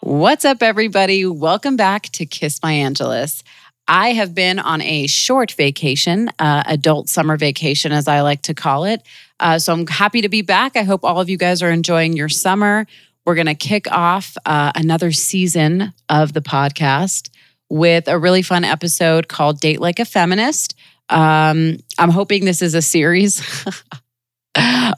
What's up, everybody? Welcome back to Kiss My Angelus. I have been on a short vacation, uh, adult summer vacation, as I like to call it. Uh, so I'm happy to be back. I hope all of you guys are enjoying your summer. We're going to kick off uh, another season of the podcast with a really fun episode called Date Like a Feminist. Um, I'm hoping this is a series,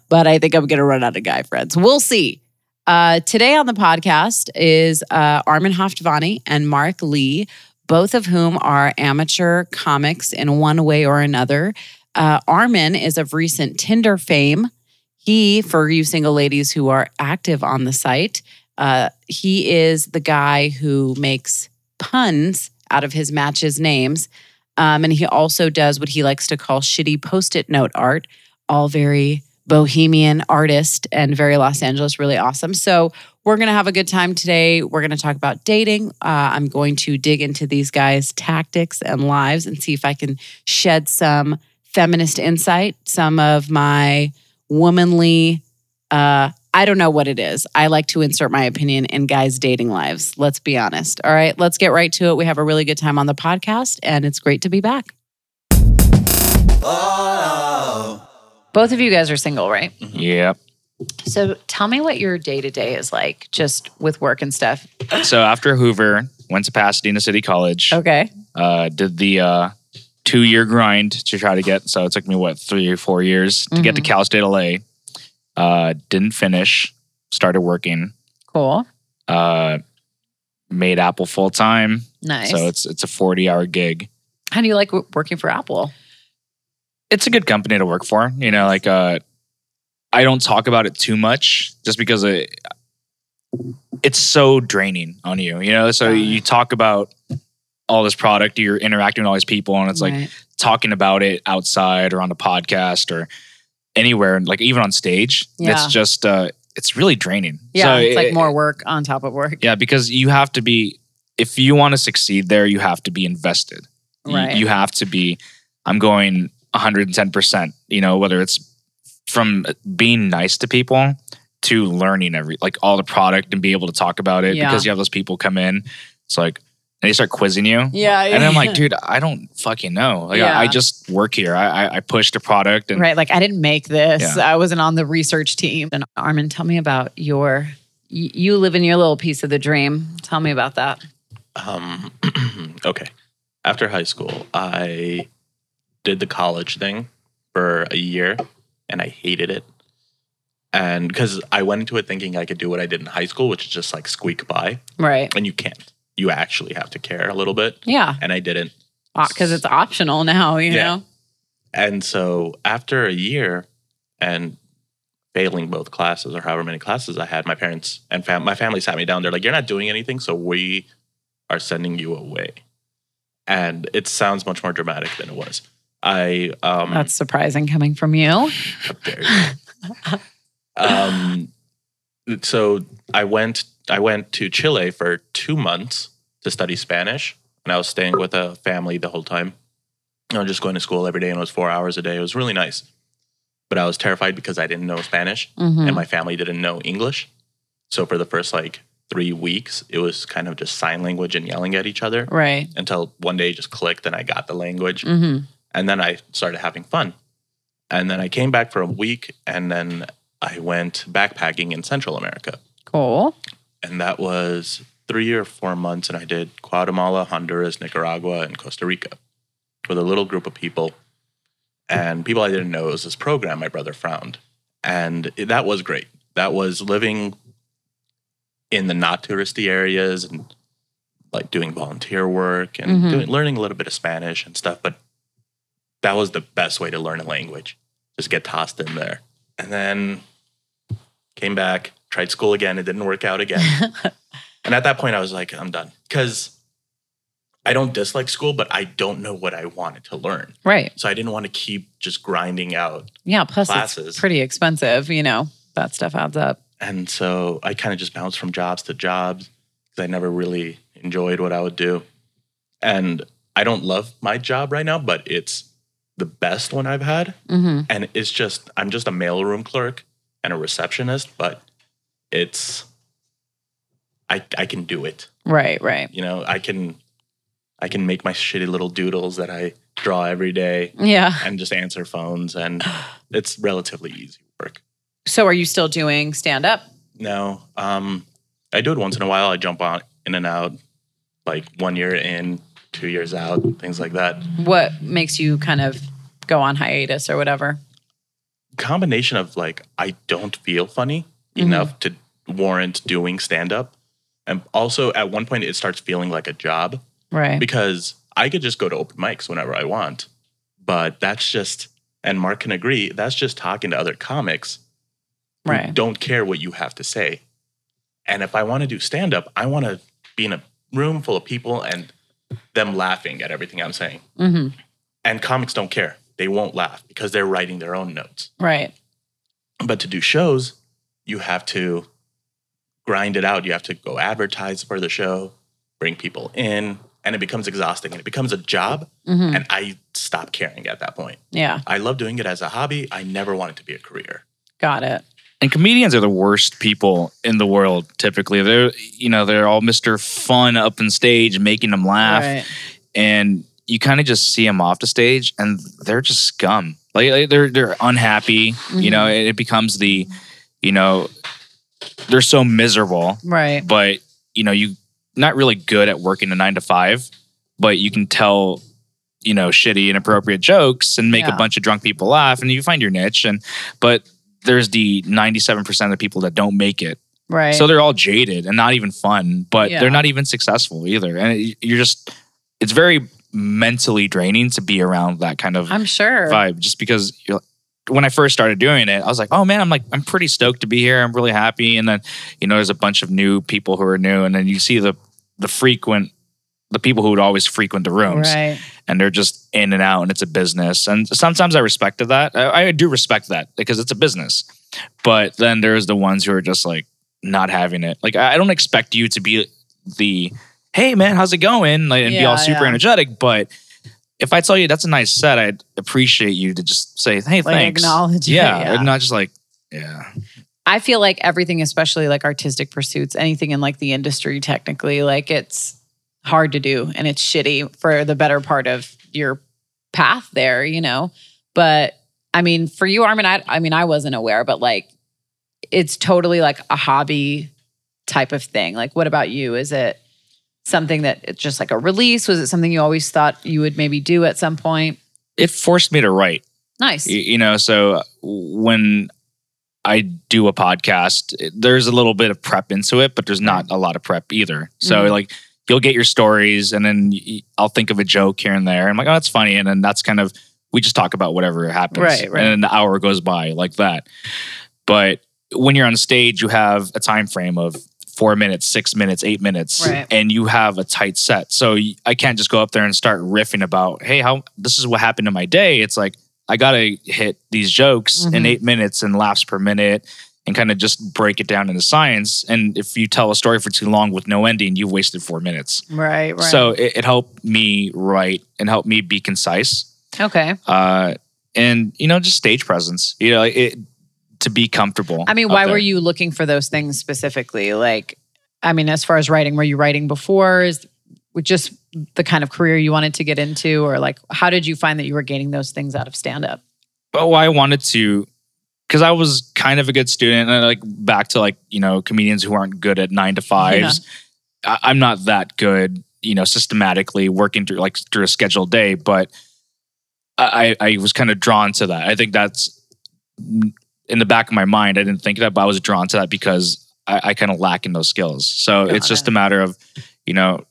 but I think I'm going to run out of guy friends. We'll see. Uh, today on the podcast is uh, Armin Haftvani and Mark Lee, both of whom are amateur comics in one way or another. Uh, Armin is of recent Tinder fame. He, for you single ladies who are active on the site, uh, he is the guy who makes puns out of his matches' names. Um, and he also does what he likes to call shitty post it note art, all very bohemian artist and very Los Angeles, really awesome. So we're going to have a good time today. We're going to talk about dating. Uh, I'm going to dig into these guys' tactics and lives and see if I can shed some feminist insight, some of my womanly, uh, I don't know what it is. I like to insert my opinion in guys' dating lives. Let's be honest. All right, let's get right to it. We have a really good time on the podcast, and it's great to be back. Both of you guys are single, right? Yep. So tell me what your day to day is like, just with work and stuff. So after Hoover, went to Pasadena City College. Okay. Uh, did the uh, two year grind to try to get. So it took me what three or four years to get to Cal State LA. Uh, didn't finish. Started working. Cool. Uh, made Apple full time. Nice. So it's it's a forty hour gig. How do you like w- working for Apple? It's a good company to work for. You know, like uh, I don't talk about it too much just because it it's so draining on you. You know, so you talk about all this product, you're interacting with all these people, and it's like Right. talking about it outside or on a podcast or anywhere, and like even on stage. Yeah. It's just uh, it's really draining. yeah, So it's like it- more work on top of work. Yeah, because you have to be if you want to succeed there, you have to be invested. You- Right. You, have to be. I'm going 110. percent You know, whether it's from being nice to people to learning every like all the product and be able to talk about it Yeah. because you have those people come in. It's like and they start quizzing you. Yeah, And I'm like, dude, I don't fucking know. Like, Yeah. I, I just work here. I, I, I push the product, and right. Like I didn't make this. Yeah. I wasn't on the research team. And Armin, tell me about your. You live in your little piece of the dream. Tell me about that. Um, okay. After high school, I did the college thing for a year and I hated it. And because I went into it thinking I could do what I did in high school, which is just like squeak by, Right. and you can't. You actually have to care a little bit. Yeah. And I didn't. Because it's optional now. You Yeah. know. And so after a year and failing both classes or however many classes I had, my parents and fam- my family sat me down. They're like, "You're not doing anything, so we are sending you away." And it sounds much more dramatic than it was. I um, That's surprising coming from you. how dare you. um, so I went I went to Chile for two months to study Spanish, and I was staying with a family the whole time. I was just going to school every day, and it was four hours a day. It was really nice, but I was terrified because I didn't know Spanish, Mhm. and my family didn't know English. So for the first like three weeks, it was kind of just sign language and yelling at each other Right. until one day it just clicked, and I got the language hmm and then I started having fun. And then I came back for a week, and then I went backpacking in Central America, Cool. and that was three or four months. And I did Guatemala, Honduras, Nicaragua, and Costa Rica with a little group of people, and people I didn't know. It was this program my brother found, and it- that was great. That was living in the not touristy areas and like doing volunteer work and Mhm. doing, learning a little bit of Spanish and stuff. But that was the best way to learn a language. Just get tossed in there. And then came back, tried school again. It didn't work out again. and at that point, I was like, I'm done. Because I don't dislike school, but I don't know what I wanted to learn. Right. So I didn't want to keep just grinding out. Yeah. Plus, Classes. it's pretty expensive. You know, that stuff adds up. And so I kind of just bounced from jobs to jobs because I never really enjoyed what I would do. And I don't love my job right now, but it's the best one I've had. hmm And it's just, I'm just a mailroom clerk and a receptionist, but it's, I, I can do it. Right. Right. You know, I can, I can make my shitty little doodles that I draw every day Yeah. and just answer phones. And it's relatively easy work. So, are you still doing stand up? No, um, I do it once in a while. I jump on in and out, like one year in, two years out, things like that. What makes you kind of go on hiatus or whatever? Combination of like I don't feel funny Mhm. enough to warrant doing stand up, and also at one point it starts feeling like a job Right. because I could just go to open mics whenever I want, but that's just and Mark can agree that's just talking to other comics Right. don't care what you have to say. And if I want to do stand up, I want to be in a room full of people and them laughing at everything I'm saying. hmm And comics don't care. They won't laugh because they're writing their own notes. Right. But to do shows, you have to grind it out. You have to go advertise for the show, bring people in, and it becomes exhausting and it becomes a job. hmm And I stop caring at that point. Yeah. I love doing it as a hobby. I never want it to be a career. Got it. And comedians are the worst people in the world. Typically, they're you know they're all Mister Fun up on stage, making them laugh, Right. and you kind of just see them off the stage, and they're just scum. Like like, they're they're unhappy. You mm-hmm. know, it, it becomes the you know they're so miserable, Right. but you know you not really good at working a nine to five, but you can tell you know shitty inappropriate jokes and make Yeah. a bunch of drunk people laugh, and you find your niche. And but there's the 97% of the people that don't make it. Right. So they're all jaded and not even fun, but Yeah. they're not even successful either. And it- you're just, it's very mentally draining to be around that kind of I'm sure. vibe just because you're, when I first started doing it, I was like, oh man, I'm like, I'm pretty stoked to be here. I'm really happy. And then, you know, there's a bunch of new people who are new. And then you see the, the frequent, the people who would always frequent the rooms Right. and they're just in and out and it's a business. And sometimes I respected that. I, I do respect that because it's a business. But then there's the ones who are just like not having it. Like I don't expect you to be the hey man, how's it going? Like and be all super yeah. energetic. But if I tell you that's a nice set, I'd appreciate you to just say, hey, Like thanks. acknowledge it, Yeah, yeah. and not just like, yeah. I feel like everything, especially like artistic pursuits, anything in like the industry, technically, like it's hard to do and it's shitty for the better part of your path there, you know? But I mean, for you, Armin, I, I mean, I wasn't aware, but like it's totally like a hobby type of thing. Like, what about you? Is it something that it's just like a release? Was it something you always thought you would maybe do at some point? It forced me to write. Nice. Y- you know so when i do a podcast there's a little bit of prep into it but there's not a lot of prep either so Mhm. like you'll get your stories and then I'll think of a joke here and there. I'm like oh that's funny. And then that's kind of we just talk about whatever happens. Right, right. and then the hour goes by like that. But when you're on stage you have a time frame of four minutes six minutes eight minutes Right. and you have a tight set. So I can't just go up there and start riffing about hey how this is what happened to my day. It's like i gotta hit these jokes in Mhm. eight minutes and laughs per minute and kind of just break it down into science and if you tell a story for too long with no ending you've wasted four minutes right, right. so it, it helped me write and helped me be concise okay. uh, and you know just stage presence you know it, to be comfortable I mean, why were you looking for those things specifically? Like, I mean, as far as writing, were you writing before? Is just the kind of career you wanted to get into, or like, how did you find that you were gaining those things out of stand up? oh i wanted to because i was kind of a good student and like back to like you know comedians who aren't good at nine to fives I, i'm not that good you know systematically working through like through a scheduled day but i i was kind of drawn to that. I think that's in the back of my mind i didn't think that but i was drawn to that because i, I kind of lack in those skills. So Got it's just a matter of you know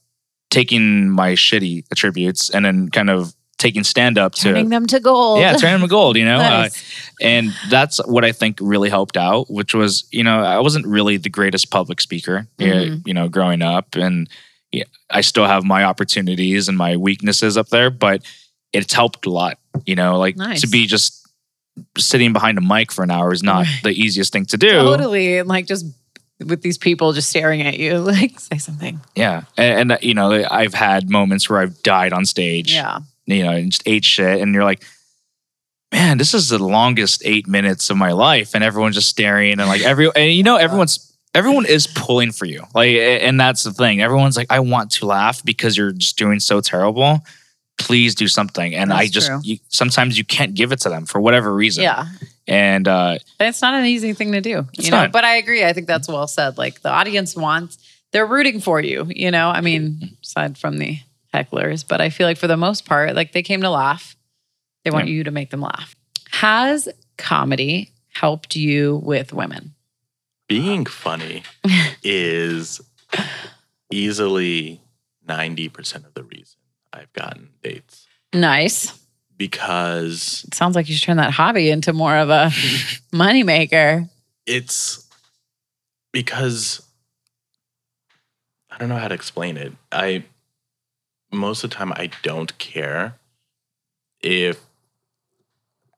taking my shitty attributes and then kind of taking stand up to Turning them to gold. yeah, turning them to gold, you know? Nice. Uh, and that's what I think really helped out, which was, you know, I wasn't really the greatest public speaker, yeah, Mhm. you know, growing up. And, yeah, I still have my opportunities and my weaknesses up there, but it's helped a lot. You know, like Nice. to be just sitting behind a mic for an hour is not Right. the easiest thing to do. Totally. And like just with these people just staring at you, like say something. Yeah, and, and uh, you know, I've had moments where I've died on stage. Yeah. You know, and just ate shit, and you're like. Man, this is the longest eight minutes of my life, and everyone's just staring, and like every, and you know, everyone's everyone is pulling for you, like, and that's the thing. Everyone's like, I want to laugh because you're just doing so terrible. Please do something, and I just you, sometimes you can't give it to them for whatever reason. Yeah. and uh, It's not an easy thing to do, you know. not. But I agree. I think that's well said. Like the audience wants, they're rooting for you, you know. I mean, aside from the hecklers, but I feel like for the most part, like they came to laugh. They want Yeah. you to make them laugh. Has comedy helped you with women? Being funny is easily 90% of the reason I've gotten dates Nice. because It sounds like you should turn that hobby into more of a moneymaker. it's because I don't know how to explain it. I most of the time I don't care if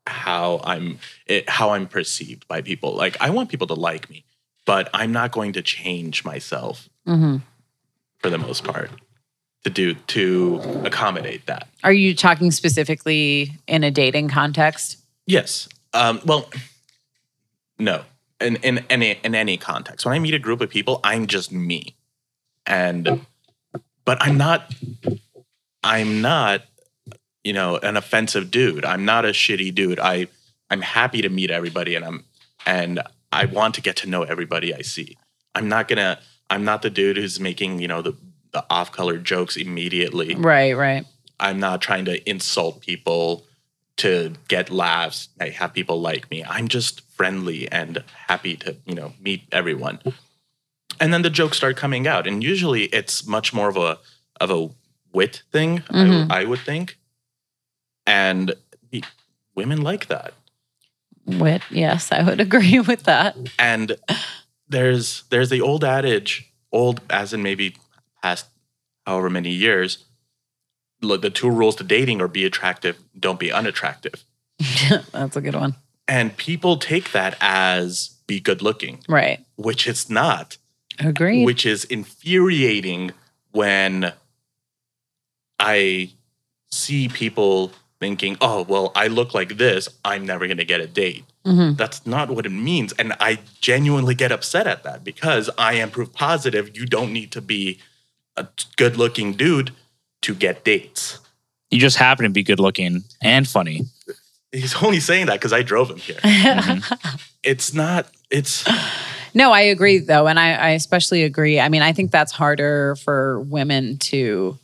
how I'm it, how I'm perceived by people. Like I want people to like me, but I'm not going to change myself hmm for the most part to do to accommodate that. Are you talking specifically in a dating context? Yes. Um, well, no. In in any in any context, when I meet a group of people, I'm just me, and but I'm not. I'm not, you know, an offensive dude. I'm not a shitty dude. I I'm happy to meet everybody, and I'm and I want to get to know everybody I see. I'm not gonna. I'm not the dude who's making you know the the off color jokes immediately. Right, right. I'm not trying to insult people to get laughs, I have people like me. I'm just friendly and happy to, you know, meet everyone. And then the jokes start coming out. And usually it's much more of a of a wit thing, Mhm. I, I would think. And the- women like that. Wit, yes, I would agree with that. And there's there's the old adage, old as in maybe past however many years, the two rules to dating are be attractive, don't be unattractive. That's a good one. And people take that as be good looking, Right. which it's not, Agreed. which is infuriating when I see people thinking, oh, well, I look like this, I'm never going to get a date. Mhm. That's not what it means. And I genuinely get upset at that because I am proof positive you don't need to be a good looking dude to get dates. you just happen to be good looking and funny. He's only saying that because I drove him here. It's not, it's, No, I agree though. And I, I especially agree. I mean, I think that's harder for women to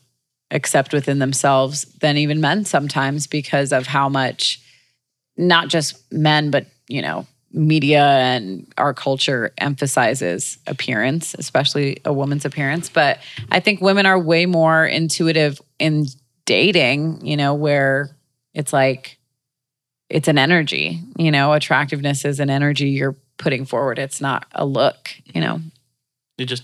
accept within themselves than even men sometimes because of how much not just men, but you know, media and our culture emphasizes appearance, especially a woman's appearance. But I think women are way more intuitive in dating, you know, where it's like it's an energy, you know, attractiveness is an energy you're putting forward. It's not a look, you know. you just,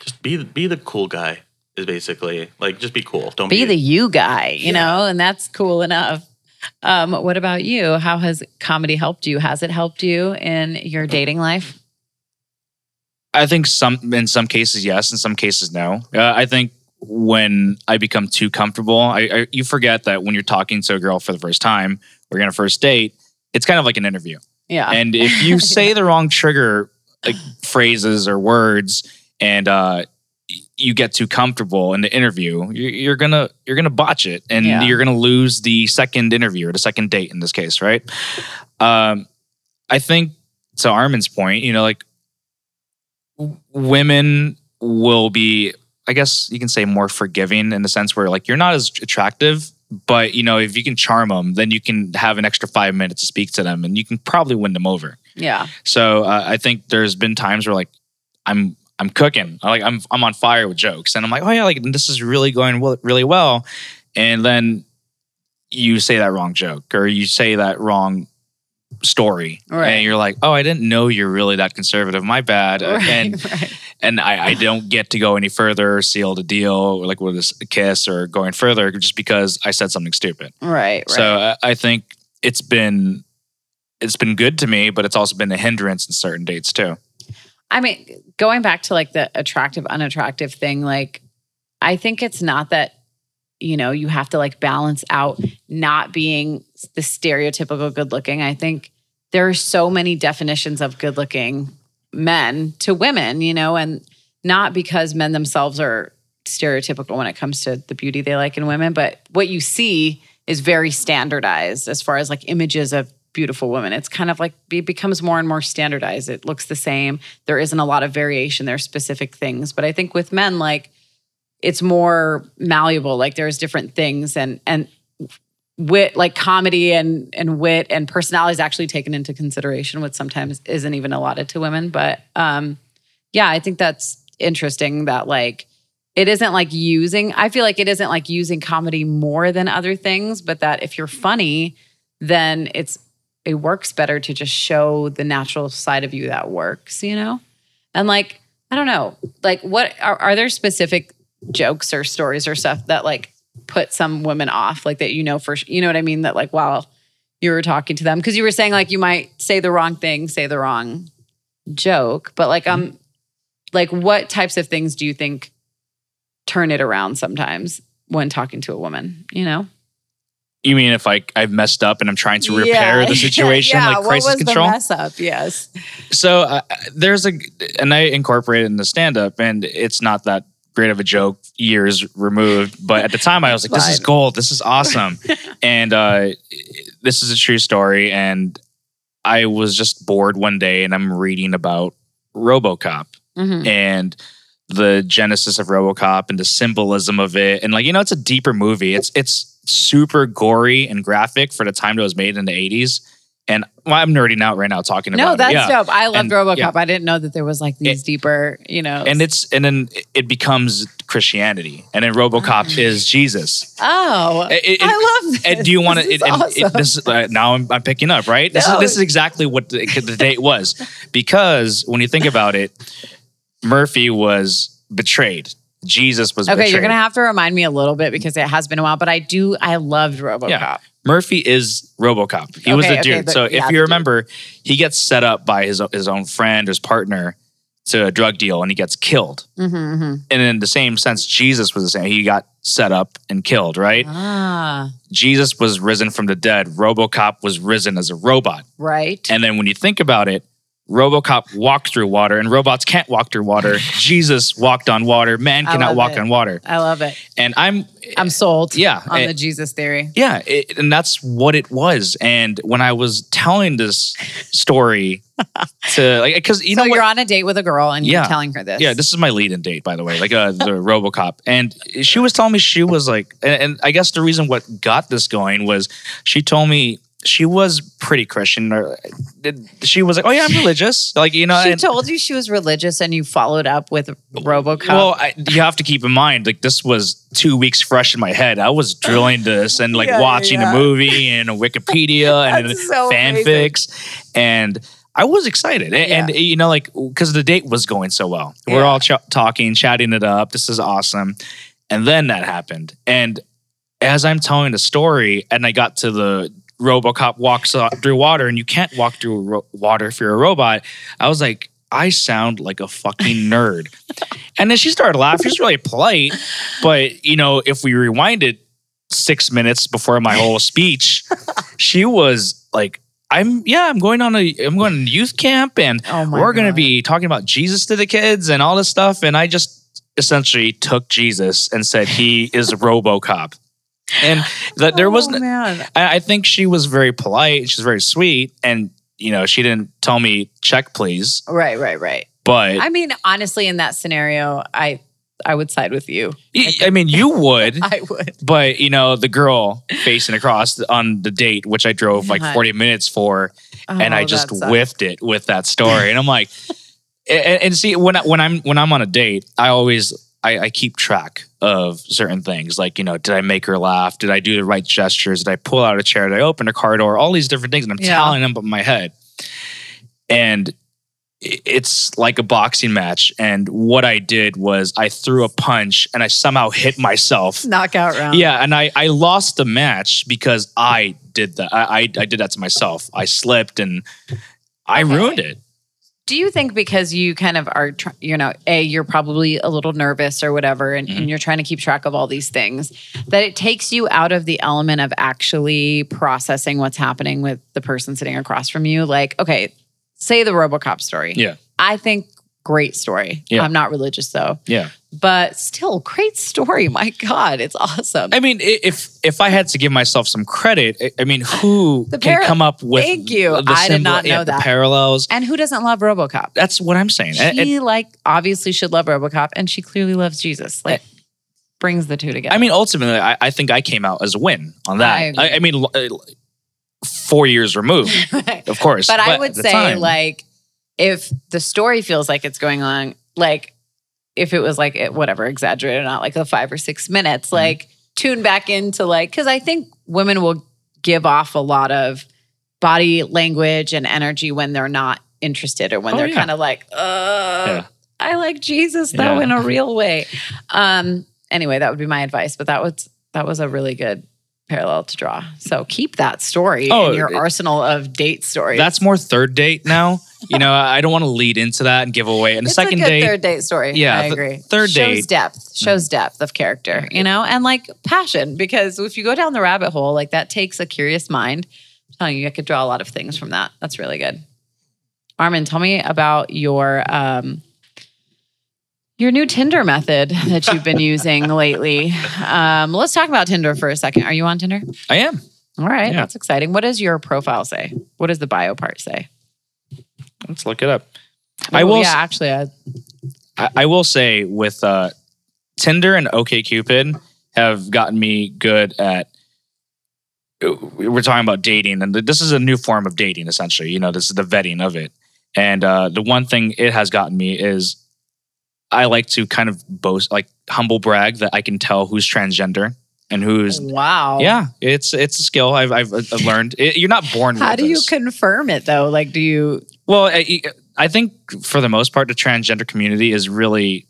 just be, the- be the cool guy is basically like, just be cool. Don't Be be, the you guy, you Yeah. know, and that's cool enough. Um, what about you? How has comedy helped you? Has it helped you in your dating life? I think some in some cases yes, in some cases no. Uh, I think when I become too comfortable, I, I you forget that when you're talking to a girl for the first time or you're on a first date, it's kind of like an interview. Yeah. And if you say the wrong trigger like, phrases or words, and uh, you get too comfortable in the interview, you're, you're gonna you're gonna botch it, and Yeah. you're gonna lose the second interview or the second date in this case, right? Um, I think to Armin's point, you know, like w- women will be, I guess you can say, more forgiving in the sense where like you're not as attractive. But you know, if you can charm them, then you can have an extra five minutes to speak to them, and you can probably win them over. yeah. So uh, I think there's been times where like I'm I'm cooking, like I'm I'm on fire with jokes, and I'm like, oh yeah, like this is really going well, really well, and then you say that wrong joke or you say that wrong story, Right. and you're like, oh, I didn't know you're really that conservative. My bad. Right, And right. and I, I don't get to go any further, seal the deal, or like with this kiss or going further, just because I said something stupid. Right. Right. So I, I think it's been it's been good to me, but it's also been a hindrance in certain dates too. I mean, going back to like the attractive, unattractive thing, like I think it's not that, you know, you have to like balance out not being the stereotypical good looking. I think there are so many definitions of good looking men to women, you know, and not because men themselves are stereotypical when it comes to the beauty they like in women, but what you see is very standardized as far as like images of beautiful women. It's kind of like it becomes more and more standardized. It looks the same. There isn't a lot of variation. There are specific things. But I think with men, like it's more malleable. Like there's different things and and wit, like comedy and and wit and personality is actually taken into consideration, which sometimes isn't even allotted to women. But um yeah, I think that's interesting that like it isn't like using i feel like it isn't like using comedy more than other things but that if you're funny then it's it works better to just show the natural side of you that works you know and like i don't know like what are, are there specific jokes or stories or stuff that like put some women off like that you know for you know what i mean? That like while you were talking to them. Because you were saying like you might say the wrong thing say the wrong joke but like um like what types of things do you think turn it around sometimes when talking to a woman you know? You mean if like I've messed up and I'm trying to repair the situation, yeah, like crisis control? the mess up? Yes. So uh, there's a, and I incorporated in the stand up, and it's not that great of a joke years removed. But at the time, I was like, this is gold. This is awesome. and uh, this is a true story. And I was just bored one day and I'm reading about Robocop Mhm. and the genesis of RoboCop and the symbolism of it. And like, you know, it's a deeper movie. It's it's super gory and graphic for the time that it was made in the 80s. And well, I'm nerding out right now talking no that's it. Yeah. dope i loved And- robocop yeah. i didn't know that there was like these deeper you know And it's and then it becomes Christianity. And then RoboCop is Jesus. oh It- it- i love this. And do you want to? This It, awesome. it, this is, uh, now I'm, I'm picking up, right? This No. is this is exactly what the, the date was, because when you think about it, Murphy was betrayed. Jesus was okay betrayed. you're gonna have to remind me a little bit because it has been a while but i do i loved robocop Yeah. Murphy is RoboCop. He was a okay, dude. the- so yeah, if you dude. remember, he gets set up by his his own friend, his partner, to a drug deal, and he gets killed. Mhm, mhm. And in the same sense, Jesus was the same. He got set up and killed, right? ah Jesus was risen from the dead. RoboCop was risen as a robot. right And then when you think about it, RoboCop walked through water, and robots can't walk through water. Jesus walked on water. Man cannot walk it. on water. i love it And I'm i'm sold Yeah, on it- the jesus theory yeah, it, and that's what it was. And when I was telling this story to like, because you so know you're what? on a date with a girl and you're telling her this Yeah, this is my lead-in date, by the way, like uh, the RoboCop, and she was telling me she was like, and, and I guess the reason what got this going was she told me she was pretty Christian. Or she was like, "Oh yeah, I'm religious," like you know. she and- told you she was religious and you followed up with robocop well, I, you have to keep in mind, like this was two weeks fresh in my head. I was drilling this and like Yeah, yeah, watching yeah. a movie and a Wikipedia and so fanfics, and I was excited. And, and, you know, like because the date was going so well, we're all ch- talking, chatting it up. This is awesome, and then that happened. And as I'm telling the story, and I got to the RoboCop walks uh, through water, and you can't walk through ro- water if you're a robot. I was like, I sound like a fucking nerd. and then she started laughing. She's really polite, but you know, if we rewind it six minutes before my whole speech, she was like. I'm yeah. I'm going on a I'm going to youth camp and Oh we're going to be talking about Jesus to the kids and all this stuff. And I just essentially took Jesus and said he is RoboCop, and that there was oh. I, I think she was very polite. She's very sweet, and you know she didn't tell me check please, right right right but i mean honestly in that scenario i i would side with you I, I mean you would. i would But you know the girl facing across on the date, which I drove like uh-huh. forty minutes for, and I Oh, just whiffed it with that story. And I'm like, and, and see when I, when I'm when I'm on a date, I always I, I keep track of certain things like you know did I make her laugh? Did I do the right gestures? Did I pull out a chair? Did I open a car door? All these different things, and I'm Yeah. tallying them up in my head. And it's like a boxing match. And what I did was I threw a punch and I somehow hit myself. Knockout round. Yeah, and I, I lost the match because I did that. I, I, I did that to myself. I slipped and I Okay. ruined it. Do you think because you kind of are, you know, a you're probably a little nervous or whatever, and, Mm-hmm. and you're trying to keep track of all these things, that it takes you out of the element of actually processing what's happening with the person sitting across from you? Like, okay, say the RoboCop story. Yeah. I think great story. Yeah. I'm not religious though, Yeah. but still great story. My God, it's awesome. I mean, if if I had to give myself some credit, I- mean, who The can come up with Thank you. the I did not know yeah, the that. parallels? and who doesn't love RoboCop? That's what I'm saying. And- and- She like obviously should love RoboCop, and she clearly loves Jesus. Like brings the two together. I mean, ultimately, I, I think I came out as a win on that. I. I, I mean, uh, four years removed, of course. but I would say time- like if the story feels like it's going on, like if it was like it- whatever exaggerated, or not like the five or six minutes, Mm-hmm. like tune back into like because I think women will give off a lot of body language and energy when they're not interested or when Oh, they're yeah. kind of like, uh, Yeah. I like Jesus though Yeah. in a real way. Um, anyway, that would be my advice. But that was that was a really good parallel to draw. So keep that story Oh, in your it- arsenal of date stories. that's more third date now. you know, I don't want to lead into that and give away. And the it's second a date, third date story. Yeah, I agree. third shows date- Mm-hmm. depth, shows depth of character, you know, and like passion. Because if you go down the rabbit hole, like that takes a curious mind. I'm telling you, I could draw a lot of things from that. That's really good. Armin, tell me about your um, your new Tinder method that you've been using lately. Um, let's talk about Tinder for a second. Are you on Tinder? I am. All right, Yeah. that's exciting. What does your profile say? What does the bio part say? Let's look it up. I will. Yeah, actually, I, I, I will say with uh, Tinder and OKCupid have gotten me good at. We're talking about dating, and this is a new form of dating. Essentially, you know, this is the vetting of it. And uh, the one thing it has gotten me is I like to kind of boast, like humble brag that I can tell who's transgender and who's. wow. Yeah, it's it's a skill I've I've, I've learned. It, you're not born. How do you confirm it though? Like, do you? Well, I, I think for the most part, the transgender community is really.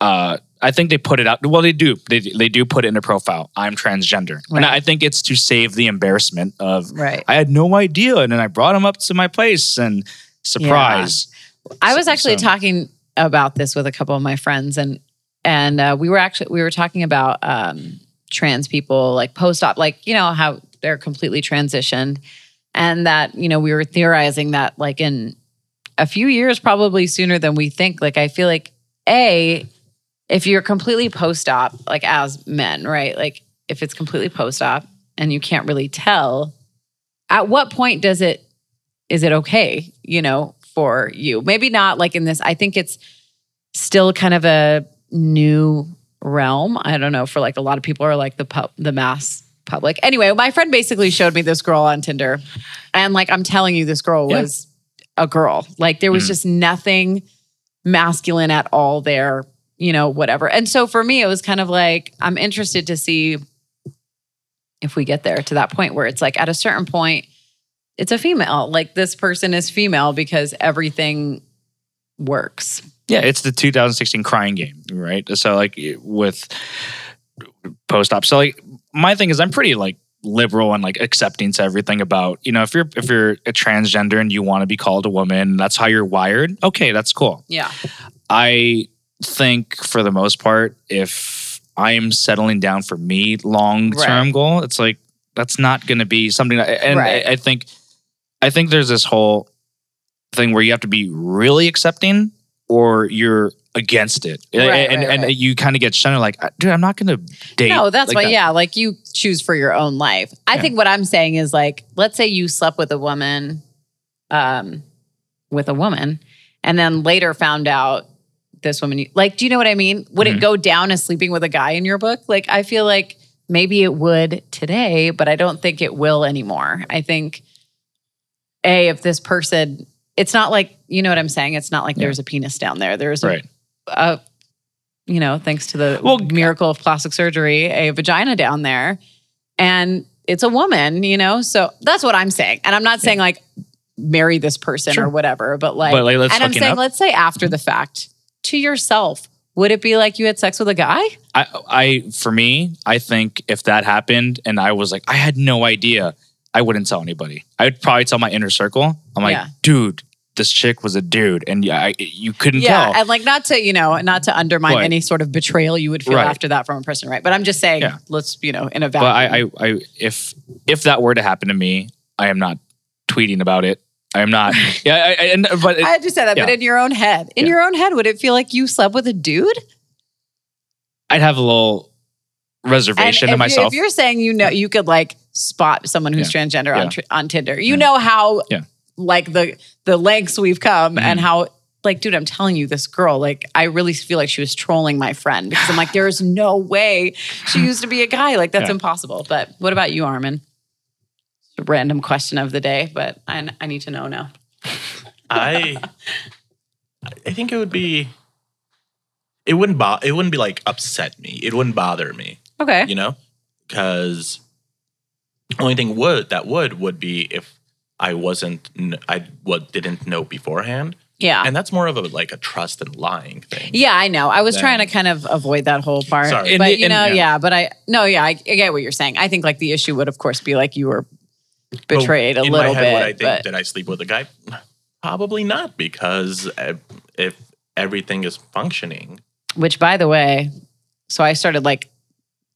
Uh, I think they put it out. Well, they do. They they do put it in their profile. I'm transgender, and I think it's to save the embarrassment of. Right. I had no idea, and then I brought him up to my place, and surprise. I was actually so- talking about this with a couple of my friends, and and uh, we were actually we were talking about um, trans people, like post op, like you know how they're completely transitioned, and that you know we were theorizing that like in a few years, probably sooner than we think. Like I feel like a if you're completely post op, like as men, right? Like if it's completely post op and you can't really tell, at what point does it is it okay, you know, for you? Maybe not like in this. I think it's still kind of a new realm. I don't know. For like a lot of people are like the pub, the mass public. Anyway, my friend basically showed me this girl on Tinder, and like I'm telling you, this girl Yeah. was a girl. Like there was Mhm. just nothing masculine at all there. You know, whatever. And so for me, it was kind of like I'm interested to see if we get there to that point where it's like at a certain point it's a female. Like this person is female because everything works. Yeah, it's the 2016 crying game, right? So like with post op. So like my thing is I'm pretty like liberal and like accepting to everything about, you know, if you're if you're a transgender and you want to be called a woman, that's how you're wired. Okay, that's cool. Yeah. I think for the most part, if I am settling down for me long term Right. goal, it's like that's not going to be something. That, and Right. I, I think, I think there's this whole thing where you have to be really accepting or you're against it, Right, and right, and right. you kind of get shunned like, dude, I'm not going to date. No, that's like why, that. yeah, like you choose for your own life. I Yeah. think what I'm saying is like, let's say you slept with a woman, um, with a woman, and then later found out this woman, like, do you know what I mean? Would Mhm. it go down as sleeping with a guy in your book? Like, I feel like maybe it would today, but I don't think it will anymore. I think, A, if this person, it's not like, you know what I'm saying? It's not like Yeah. there's a penis down there. There's a Right. uh, you know, thanks to the Well, miracle of plastic surgery, a vagina down there, and it's a woman, you know. So that's what I'm saying, and I'm not saying like marry this person Sure. or whatever. But like, But, like, let's and I'm saying, up. let's say after the fact to yourself, would it be like you had sex with a guy? I, I, for me, I think if that happened and I was like, I had no idea, I wouldn't tell anybody. I would probably tell my inner circle. I'm like, Yeah. dude, this chick was a dude, and yeah, I, you couldn't Yeah, tell. and like not to you know not to undermine Right. any sort of betrayal you would feel Right. after that from a person, right? But I'm just saying, Yeah. let's you know in a but. I, I, I, if if that were to happen to me, I am not tweeting about it. I am not. yeah, I, I, and, but it- I just said that, but in your own head, in Yeah. your own head, would it feel like you slept with a dude? I'd have a little reservation if in you- myself. if you're saying you know you could like spot someone who's transgender on Yeah. tr- on Tinder, you know how Yeah. like the the lengths we've come and Mhm. how like dude, I'm telling you, this girl like I really feel like she was trolling my friend because I'm like there is no way she used to be a guy like that's Yeah. impossible. But what about you, Armin? It's a random question of the day, but I, I need to know now. I I think it would be it wouldn't bo- it wouldn't be like upset me. It wouldn't bother me, Okay. you know? Cuz only thing would that would would be if I wasn't I what didn't know beforehand. Yeah. And that's more of a like a trust and lying thing. Yeah, I know. I was trying to kind of avoid that whole part. Sorry. But the- you and- know, yeah. yeah. but I no, yeah, I, I get what you're saying. I think like the issue would of course be like you were betrayed a in little my head, bit. Would I think but did I sleep with a guy? Probably not because if everything is functioning, which by the way, so I started like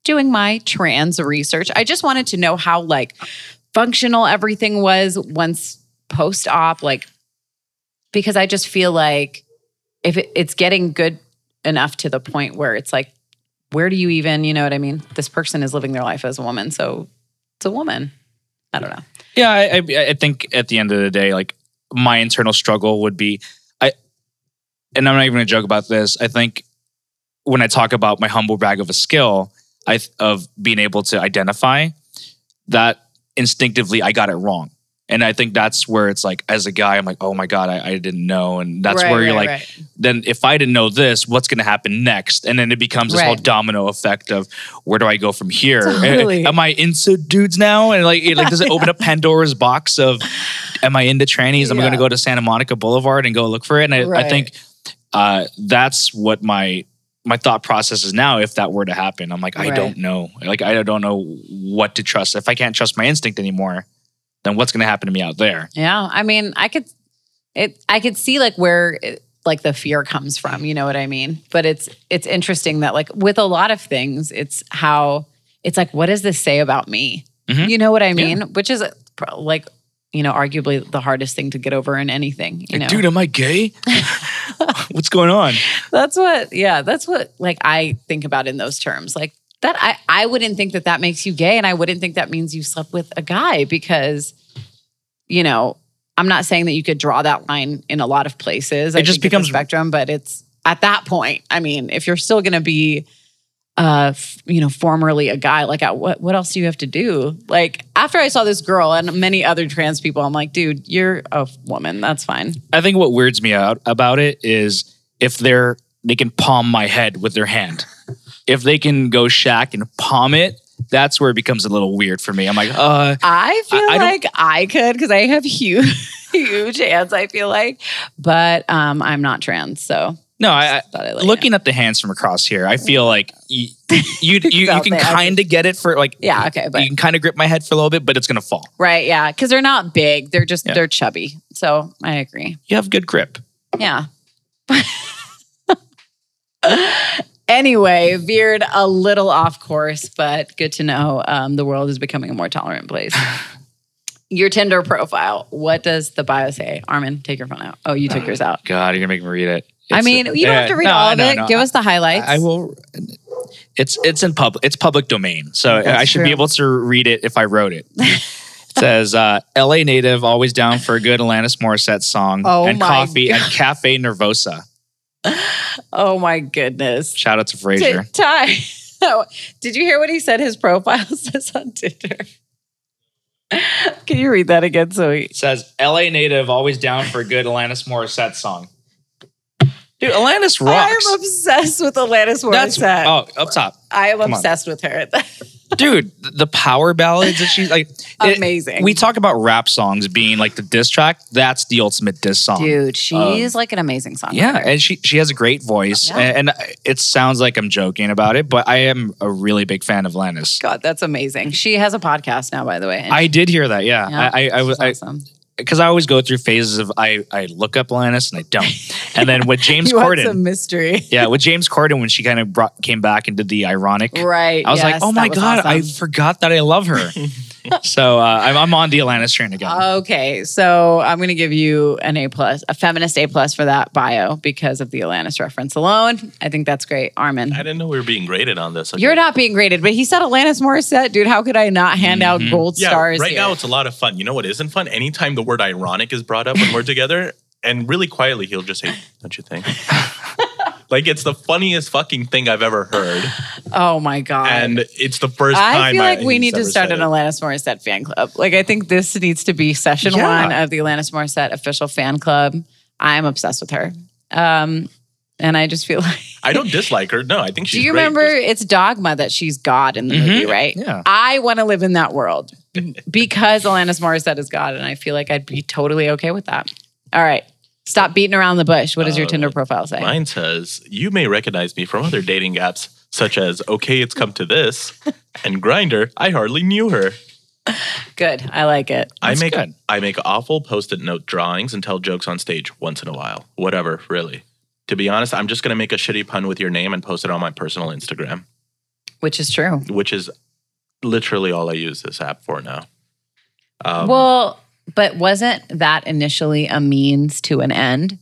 doing my trans research. I just wanted to know how like functional everything was once post op, like because I just feel like if it, it's getting good enough to the point where it's like, where do you even, you know what I mean? This person is living their life as a woman, so it's a woman. I don't know. Yeah, I, I, think at the end of the day, like my internal struggle would be, I, and I'm not even gonna joke about this. I think when I talk about my humble brag of a skill, I th- of being able to identify that instinctively I got it wrong, and I think that's where it's like as a guy, I'm like, oh my god, I, I didn't know, and that's Right, where you're right, like, right. then if I didn't know this, what's going to happen next? And then it becomes this whole domino effect of where do I go from here? Totally. Am I into dudes now? And like, it, like does it open up Pandora's box of am I into trannies? Am I going to go to Santa Monica Boulevard and go look for it? And I, I think uh, that's what my my thought process is now. If that were to happen, I'm like, I don't know. Like, I don't know what to trust. If I can't trust my instinct anymore, then what's going to happen to me out there? Yeah, I mean, I could it I could see like where it, like the fear comes from, you know what I mean? But it's it's interesting that like with a lot of things, it's how it's like what does this say about me? Mhm. You know what I mean? Which is like you know, arguably the hardest thing to get over in anything, you know. Dude, am I gay? what's going on? That's what, yeah, that's what like I think about in those terms. Like that, I I wouldn't think that that makes you gay, and I wouldn't think that means you slept with a guy because, you know, I'm not saying that you could draw that line in a lot of places. I It just think a becomes- spectrum, but it's at that point. I mean, if you're still going to be. Uh, f- you know, formerly a guy. Like, uh, what what else do you have to do? Like, after I saw this girl and many other trans people, I'm like, dude, you're a woman. That's fine. I think what weirds me out about it is if they're they can palm my head with their hand. if they can go Shaq and palm it, that's where it becomes a little weird for me. I'm like, uh, I feel I don't- like I could because I have huge, huge hands. I feel like, but um, I'm not trans, so no, I, I looking at the hands from across here, I feel like you you, you, you can kind of get it for like yeah, okay, but you can kind of grip my head for a little bit, but it's gonna fall. right, yeah, because they're not big; they're just Yeah. they're chubby. So I agree. You have good grip. Yeah. anyway, veered a little off course, but good to know. Um, the world is becoming a more tolerant place. Your Tinder profile. What does the bio say? Armin, take your phone out. Oh, you took yours out. God, you're gonna make me read it. I mean, you don't have to read no, all of no, it. no. Give us the highlights. I will. It's it's in public. It's public domain, so That's I should true. be able to read it if I wrote it. it says, uh, "L.A. native, always down for a good Alanis Morissette song Oh and coffee God. at Cafe Nervosa." Oh my goodness. Shout out to T- Frasier. Ty. Oh, did you hear what he said his profile says on Tinder? Can you read that again? So he, It says, "L.A. native, always down for a good Alanis Morissette song." Dude, Alanis rocks. I'm obsessed with Alanis That's Morissette. oh up top. I am come on. obsessed with her. dude, the power ballads that she's like it- Amazing. we talk about rap songs being like the diss track. That's the ultimate diss song. Dude, she's um, like an amazing songwriter. Yeah, and she she has a great voice, Yeah. and, and it sounds like I'm joking about it, but I am a really big fan of Lannis. God, that's amazing. She has a podcast now, by the way. I did hear that. Yeah, Yeah, I I, I, I awesome. Because I always go through phases of I I look up Lannis and I don't, and then with James You want Corden, some mystery. yeah, with James Corden when she kind of brought came back and did the ironic. Right. I was like, oh my that was god, I forgot that I love her. so uh, I'm, I'm on the Alanis train again. Okay, so I'm going to give you an A plus, a feminist A plus for that bio because of the Alanis reference alone. I think that's great, Armin. I didn't know we were being graded on this. Okay. You're not being graded, but he said Alanis Morissette, dude. How could I not hand out gold Yeah, stars? right here? now it's a lot of fun. You know what isn't fun? Anytime the word ironic is brought up when we're together, and really quietly he'll just say, "Don't you think?" like it's the funniest fucking thing I've ever heard, oh my god! and it's the first I time feel like we need to start an it. Alanis Morissette fan club. Like, I think this needs to be session Yeah. one of the Alanis Morissette official fan club. I'm obsessed with her. Um, and I just feel like. I don't dislike her. No, I think she's. Do you great. remember Just- it's dogma that she's God in the mm-hmm. movie, right? Yeah. I want to live in that world because Alanis Morissette is God, and I feel like I'd be totally okay with that. All right. Stop beating around the bush. What does your All Tinder uh, profile say? Mine says, You may recognize me from other dating apps, such as Okay, It's Come to This and Grindr. I hardly knew her. Good. I like it. That's I make good. I make awful post-it note drawings and tell jokes on stage once in a while. Whatever, really. To be honest, I'm just gonna make a shitty pun with your name and post it on my personal Instagram, Which is true. which is literally all I use this app for now. Um, well, but wasn't that initially a means to an end?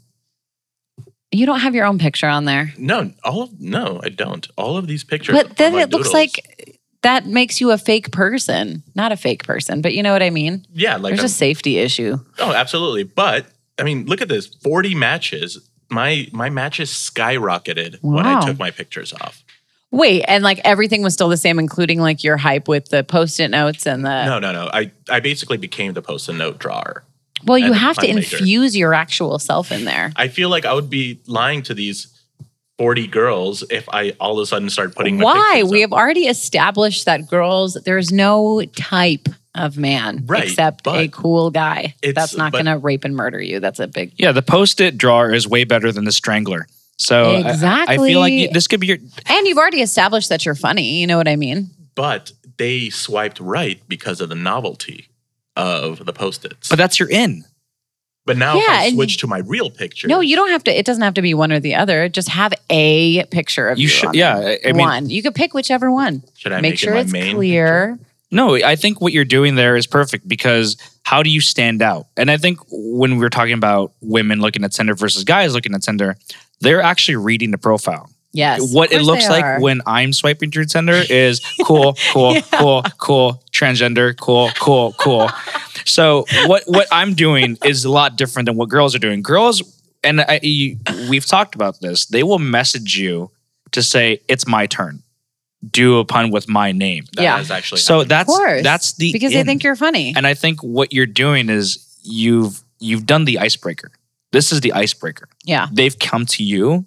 You don't have your own picture on there. no, all of no, I don't. All of these pictures, But then it looks doodles. like that makes you a fake person. Not a fake person, but you know what I mean? yeah, like There's I'm- a safety issue. Oh, absolutely. But I mean, look at this: forty matches. My my matches skyrocketed when I took my pictures off. Wait, and like everything was still the same, including like your hype with the post-it notes and the. No, no, no. I I basically became the post-it note drawer. well, you have to maker. infuse your actual self in there. I feel like I would be lying to these forty girls if I all of a sudden start putting. My Why? We up. have already established that girls, there's no type of man Right, except a cool guy. That's not going to rape and murder you. That's a big. Yeah, the post-it drawer is way better than the strangler. So I- I, Exactly. feel like you- this could be your. And you've already established that you're funny. You know what I mean? But they swiped right because of the novelty of the post-its. But that's your in. But now if Yeah, I and- switch to my real picture. No, you don't have to. It doesn't have to be one or the other. Just have a picture of you. You should. on Yeah, there. I, I mean, one. You could pick whichever one. Should I make, make, sure it my it's main clear. No, I think what you're doing there is perfect because how do you stand out? And I think when we're talking about women looking at Tinder versus guys looking at Tinder, they're actually reading the profile. Yes. what it looks like are. when I'm swiping through Tinder is cool, cool, cool, cool, transgender, cool, cool, cool. So what what I'm doing is a lot different than what girls are doing. Girls, and I, you, we've talked about this. They will message you to say it's my turn. Do a pun with my name. That Yeah. has actually So happened. that's Of course. that's the because they think you're funny. And I think what you're doing is you've you've done the icebreaker. This is the icebreaker. yeah. They've come to you,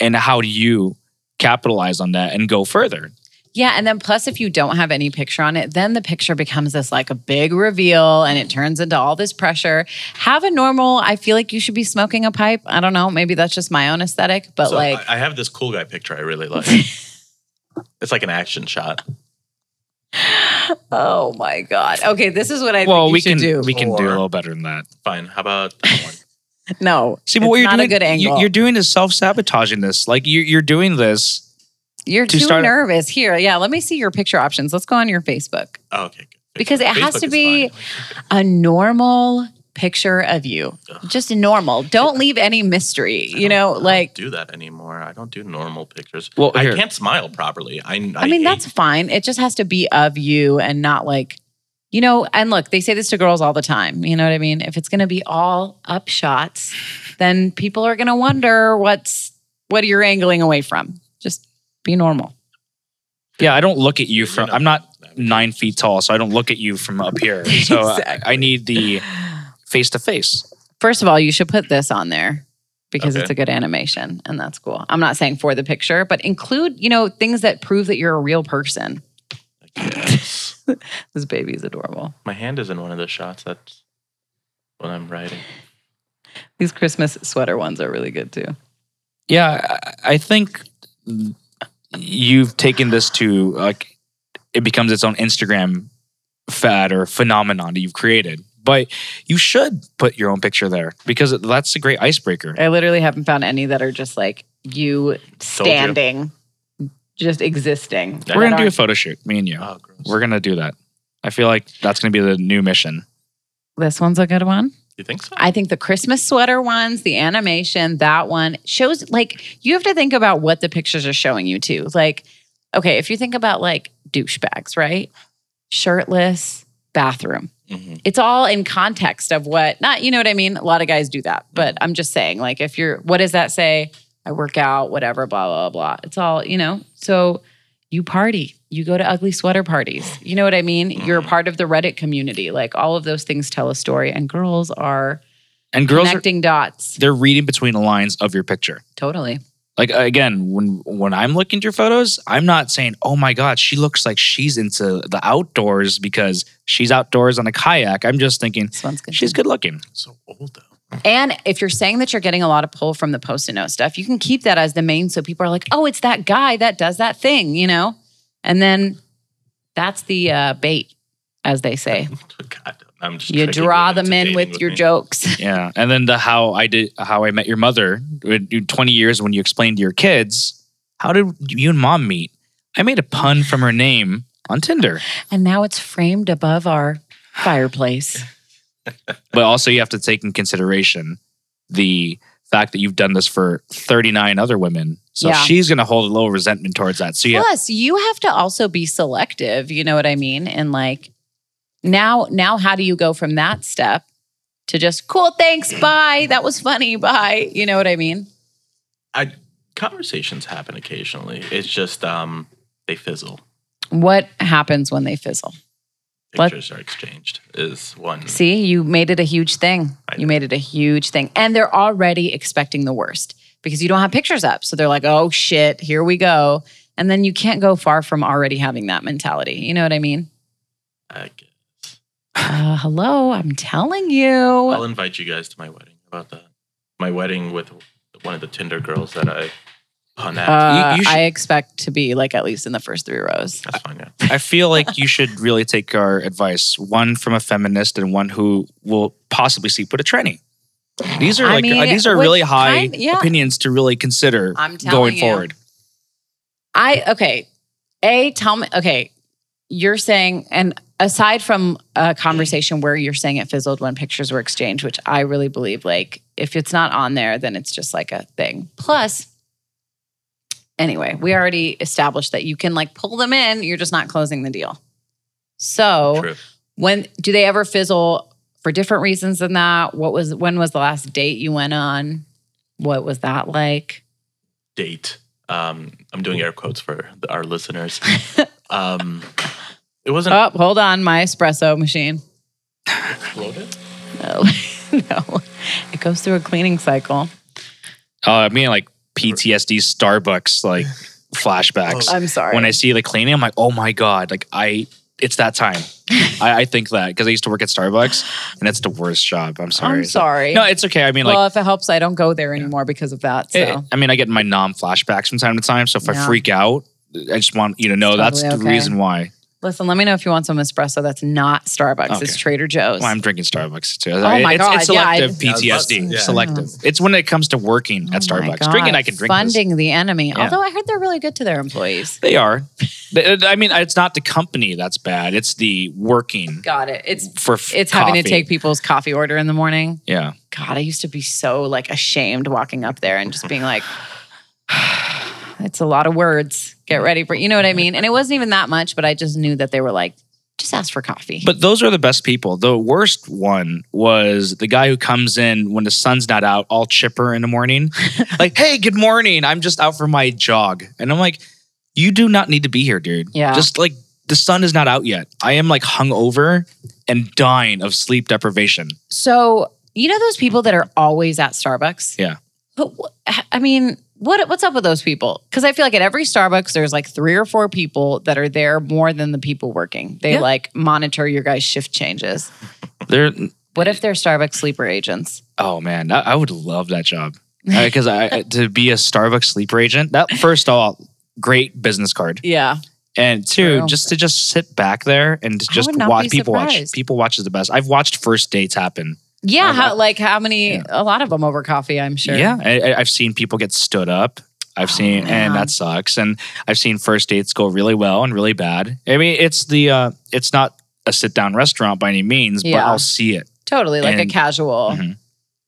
and how do you capitalize on that and go further? Yeah, and then plus if you don't have any picture on it, then the picture becomes this like a big reveal and it turns into all this pressure. Have a normal, I feel like you should be smoking a pipe. I don't know, maybe that's just my own aesthetic, but So like I, I have this cool guy picture I really like. it's like an action shot. oh my god. Okay, this is what I well, think you we should can do. we can do a little better than that. Fine. How about that one? no. See, but it's what you're not doing, a good you- angle. you're doing is self sabotaging this. Like you, you're doing this. You're to too start- nervous. Here, yeah, let me see your picture options. Let's go on your Facebook. Oh, okay. Good. Because it has to be fine. a normal picture of you. Ugh. Just normal. Don't leave any mystery. You know, don't- don't like do that anymore. I don't do normal pictures. Well, I can't smile properly. I, I, I mean, hate- that's fine. It just has to be of you and not like, you know, and look, they say this to girls all the time. You know what I mean? If it's going to be all up shots, then people are going to wonder what's what you're angling away from. Just be normal. Yeah, I don't look at you You're from. I'm not nine feet tall, so I don't look at you from up here. So I- I, need the face to face. First of all, you should put this on there because Okay. it's a good animation and that's cool. I'm not saying for the picture, but include, you know, things that prove that you're a real person. Yes. This baby is adorable. My hand is in one of the shots. That's when I'm writing. These Christmas sweater ones are really good too. Yeah, I I think you've taken this to like it becomes its own Instagram fad or phenomenon that you've created. But you should put your own picture there because that's a great icebreaker. I literally haven't found any that are just like you standing, just existing. Yeah. We're gonna do a aren't- photo shoot, me and you. Oh, gross. We're gonna do that. I feel like that's gonna be the new mission. This one's a good one. you think so? I think the Christmas sweater ones, the animation, that one shows like you have to think about what the pictures are showing you too. Like, okay, if you think about like douchebags, right? Shirtless, bathroom. Mhm. It's all in context of what, not, you know what I mean? A lot of guys do that, but I'm just saying, like, if you're, what does that say? I work out, whatever, blah, blah, blah. It's all, you know? So you party, you go to ugly sweater parties. You know what I mean? You're a part of the Reddit community. Like, all of those things tell a story, and girls are And girls are connecting dots. they're reading between the lines of your picture. Totally. Like again, when when I'm looking at your photos, I'm not saying, "Oh my god, she looks like she's into the outdoors because she's outdoors on a kayak." I'm just thinking good. she's good looking. so old though. And if you're saying that you're getting a lot of pull from the post and note stuff, you can keep that as the main so people are like, oh, it's that guy that does that thing, you know? And then that's the uh, bait, as they say. God, I'm just You draw them in dating with your me. jokes. Yeah, and then the how I did how I met your mother. 20 years when you explained to your kids, how did you and mom meet? I made a pun from her name on Tinder. And now it's framed above our fireplace. But also you have to take in consideration the fact that you've done this for 39 other women. So Yeah. she's going to hold a little resentment towards that. So yeah, Plus, you have to also be selective, you know what I mean? And like now, now how do you go from that step to just cool, thanks, bye. That was funny, bye. You know what I mean? I conversations happen occasionally. It's just um they fizzle. What happens when they fizzle? Pictures are exchanged is one. See, you made it a huge thing. You made it a huge thing. And they're already expecting the worst because you don't have pictures up. So they're like, oh shit, here we go. And then you can't go far from already having that mentality. You know what I mean? I. Uh, hello, I'm telling you. I'll invite you guys to my wedding. How about that? My wedding with one of the Tinder girls that I pun at. Uh, You- you should- I expect to be like at least in the first three rows. That's fine. Yeah. I feel like you should really take our advice, one from a feminist and one who will possibly sleep with a tranny. These are I like mean, uh, these are with really high kind- yeah. opinions to really consider I'm telling going you. forward. I okay. A tell me okay. You're saying, and aside from a conversation where you're saying it fizzled when pictures were exchanged, which I really believe, like if it's not on there, then it's just like a thing. Plus, anyway, we already established that you can like pull them in. You're just not closing the deal. So True. when do they ever fizzle for different reasons than that? What was when was the last date you went on? What was that like? Date. Um, I'm doing air quotes for the, our listeners. um, it wasn't Oh, hold on, my espresso machine. loaded. No, no. It goes through a cleaning cycle. Oh, I mean like PTSD Starbucks like flashbacks. I'm sorry. When I see the cleaning, I'm like, oh my god, like I, it's that time. I, I think that because I used to work at Starbucks, and it's the worst job. I'm sorry. I'm sorry. No, it's okay. I mean, well, if it helps, I don't go there anymore because of that. So it- I mean, I get my nom flashbacks from time to time. So if Yeah. I freak out, I just want you to know It's that's totally the okay. reason why. Listen, let me know if you want some espresso that's not Starbucks. It's Trader Joe's. Well, I'm drinking Starbucks too. Oh my it's, God, It's yeah, selective Yeah, I was about to- PTSD. yeah. Selective. It's when it comes to working at Oh my Starbucks. Drinking, I can drink. this. Funding the enemy. Yeah. Although I heard they're really good to their employees. They are. Uh, I mean, it's not the company that's bad. It's the working Got it. It's for. f- it's having to take people's coffee order in the morning. Yeah. God, I used to be so like ashamed walking up there and just being like, it's a lot of words. Get ready for, you know what I mean? And it wasn't even that much, but I just knew that they were like, just ask for coffee. But those are the best people. The worst one was the guy who comes in when the sun's not out, all chipper in the morning. like, hey, good morning. I'm just out for my jog. And I'm like, you do not need to be here, dude. Yeah. Just like the sun is not out yet. I am like hungover and dying of sleep deprivation. so, you know those people that are always at Starbucks? Yeah. But I mean, What what's up with those people? Because I feel like at every Starbucks, there's like three or four people that are there more than the people working. They Yeah. like monitor your guys' shift changes. There. What if they're Starbucks sleeper agents? Oh man, I, I would love that job because I I- to be a Starbucks sleeper agent. That first of all, great business card, Yeah. and two, True. just to just sit back there and just watch be people watch. People watch is the best. I've watched first dates happen. Yeah, how, like how many? yeah. A lot of them over coffee, I'm sure. Yeah, I, I- I've seen people get stood up. I've seen, Oh, man. and that sucks. And I've seen first dates go really well and really bad. I mean, it's the uh, it's not a sit down restaurant by any means, but Yeah. I'll see it. totally like a And- casual. Mhm.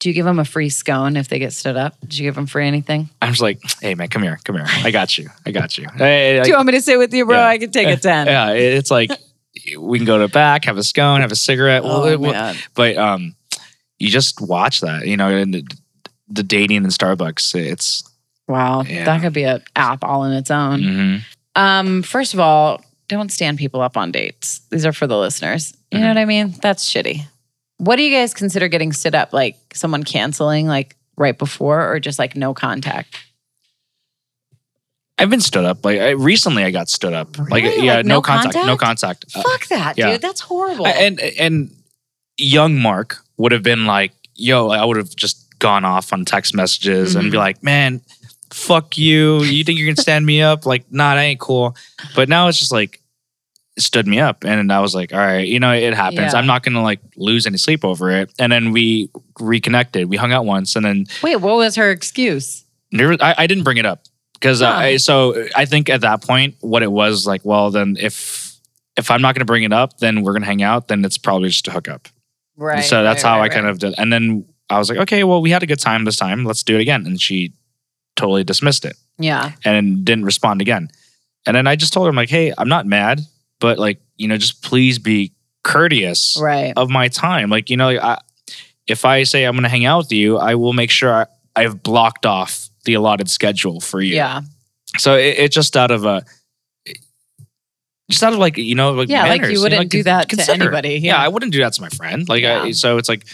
Do you give them a free scone if they get stood up? Did you give them free anything? I'm just like, hey man, come here, come here. I got you. I got you. Hey, Do you want me to sit with you, bro? Yeah. I can take a ten. yeah, it's like we can go to the back, have a scone, have a cigarette. Oh, Well, well, but um, you just watch that, you know, and the, the dating in Starbucks. It's Wow, Yeah. that could be an app all in its own. mhm. Um, first of all, don't stand people up on dates. These are for the listeners. You know Mhm. what I mean? That's shitty. What do you guys consider getting stood up? Like someone canceling like right before or just like no contact? I've been stood up. Like I, recently, I got stood up. Like yeah, Like, no, no contact, no contact? contact. Uh, Fuck that, yeah. dude. That's horrible. and and young Mark would have been like, "Yo," I would have just gone off on text messages and be Mhm. like, "Man, fuck you. You think you're gonna stand me up? Like, nah, that ain't cool." But now it's just like it stood me up, and I was like, "All right, you know, it happens. Yeah. I'm not gonna like lose any sleep over it." And then we reconnected. We hung out once, and then Wait, what was her excuse? I, I didn't bring it up because Huh. I so I think at that point what it was like. Well, then if if I'm not going to bring it up, then we're going to hang out. Then it's probably just a hookup. Right. so that's right, how right, I kind right. of did. And then I was like, okay, well, we had a good time this time. Let's do it again. And she totally dismissed it Yeah. and didn't respond again. And then I just told her, I'm like, hey, I'm not mad, but like, you know, just please be courteous Right. of my time. Like, you know, I, if I say I'm going to hang out with you, I will make sure I, I've blocked off the allotted schedule for you. Yeah. So it, it just out of a, just out of like you know like Yeah, like you wouldn't like, do that to consider it. anybody, Yeah. yeah. I wouldn't do that to my friend. Like I, so it's like,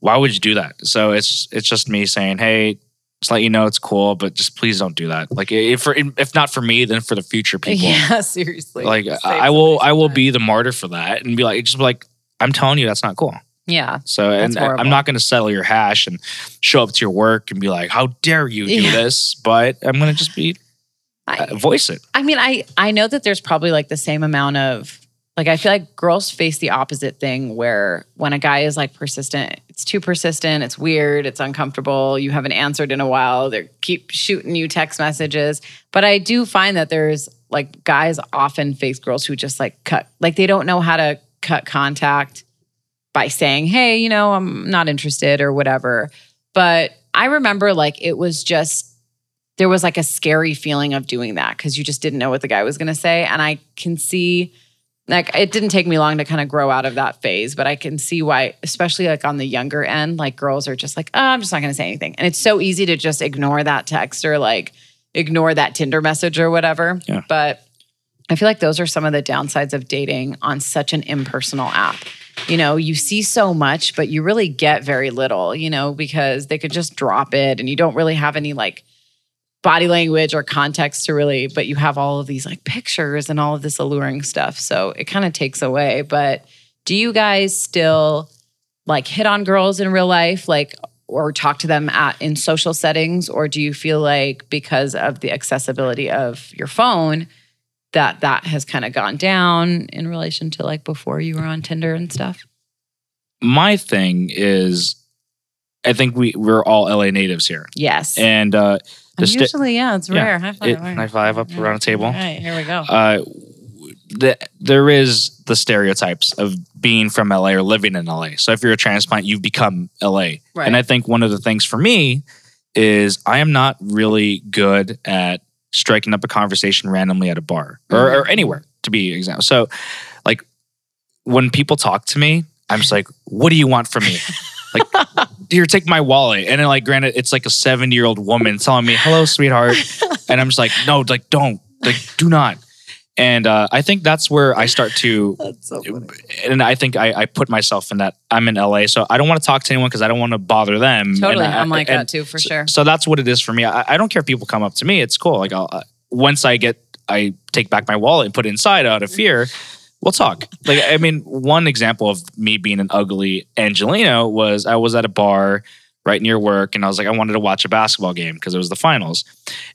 why would you do that? So it's it's just me saying, hey, just let you know it's cool, but just please don't do that. Like if for if not for me, then for the future people. Yeah, seriously. Like I will I will be the martyr for that and be like just be like I'm telling you that's not cool. Yeah. So and. I'm not going to settle your hash and show up to your work and be like, how dare you do Yeah. this? But I'm going to just be I, uh, voice it. I mean, I I know that there's probably like the same amount of like I feel like girls face the opposite thing where when a guy is like persistent, it's too persistent, it's weird, it's uncomfortable, you haven't answered in a while, they keep shooting you text messages. But I do find that there's like guys often face girls who just like cut like they don't know how to cut contact by saying, "Hey, you know, I'm not interested" or whatever. But I remember like it was just there was like a scary feeling of doing that because you just didn't know what the guy was going to say. And I can see, like, it didn't take me long to kind of grow out of that phase, but I can see why, especially like on the younger end, like girls are just like, oh, I'm just not going to say anything. And it's so easy to just ignore that text or like ignore that Tinder message or whatever. Yeah. But I feel like those are some of the downsides of dating on such an impersonal app. You know, you see so much, but you really get very little, you know, because they could just drop it and you don't really have any like body language or context to really, but you have all of these like pictures and all of this alluring stuff. So it kind of takes away. But do you guys still like hit on girls in real life? Like, or talk to them at in social settings or do you feel like because of the accessibility of your phone that that has kind of gone down in relation to like before you were on Tinder and stuff? My thing is, I think we we're all LA natives here, Yes. and uh, sta- Usually, yeah, it's rare. High five. it- high five up around a table. All right, here we go. uh, the, there is the stereotypes of being from LA or living in LA. So if you're a transplant, you've become LA. Right. And I think one of the things for me is I am not really good at striking up a conversation randomly at a bar or, or Mhm. anywhere to be example. So like when people talk to me, I'm just like, what do you want from me? like, here, take my wallet. And then like, granted, it's like a 70 year old woman telling me, hello, sweetheart. and I'm just like, no, like, don't, like, do not. And uh, I think that's where I start to, so and I think I, I put myself in that. I'm in LA, so I don't want to talk to anyone because I don't want to bother them. Totally. And I- I'm like that too, for so, sure. So that's what it is for me. I, I don't care if people come up to me. It's cool. Like I'll, uh, once I get, I take back my wallet and put it inside out of fear. We'll talk. Like I mean, one example of me being an ugly Angeleno was I was at a bar right near work, and I was like, I wanted to watch a basketball game because it was the finals,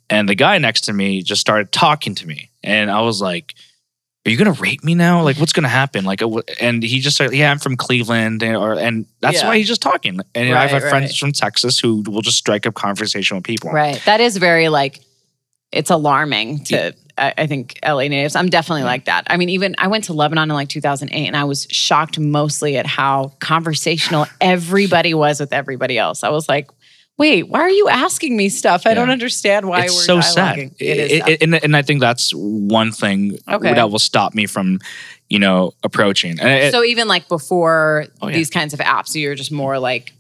and the guy next to me just started talking to me, and I was like. Are you gonna rape me now? Like, what's gonna happen? Like, uh, and he just started, yeah, I'm from Cleveland, and, or and that's Yeah. why he's just talking. And Right, I've right. friends from Texas who will just strike up conversation with people. Right. That is very like, it's alarming to, I, I think, LA natives. I'm definitely like that. I mean, even I went to Lebanon in like 2008 and I was shocked mostly at how conversational everybody was with everybody else. I was like, wait, why are you asking me stuff? I don't understand why it's we're so sad. dialoguing. It is It- sad. and, and I think that's one thing Okay. that will stop me from, you know, approaching. So even like before Oh, yeah. these kinds of apps, you're just more like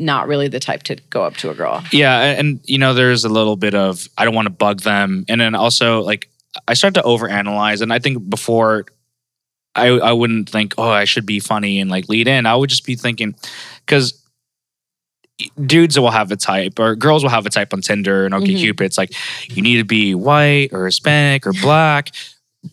not really the type to go up to a girl. yeah, and, you know, there's a little bit of I don't want to bug them, and then also like I start to overanalyze, and I think before. I, I wouldn't think oh I should be funny and like lead in I would just be thinking because dudes will have a type or girls will have a type on Tinder and Mm-hmm. OkCupid. It's like you need to be white or Hispanic or black,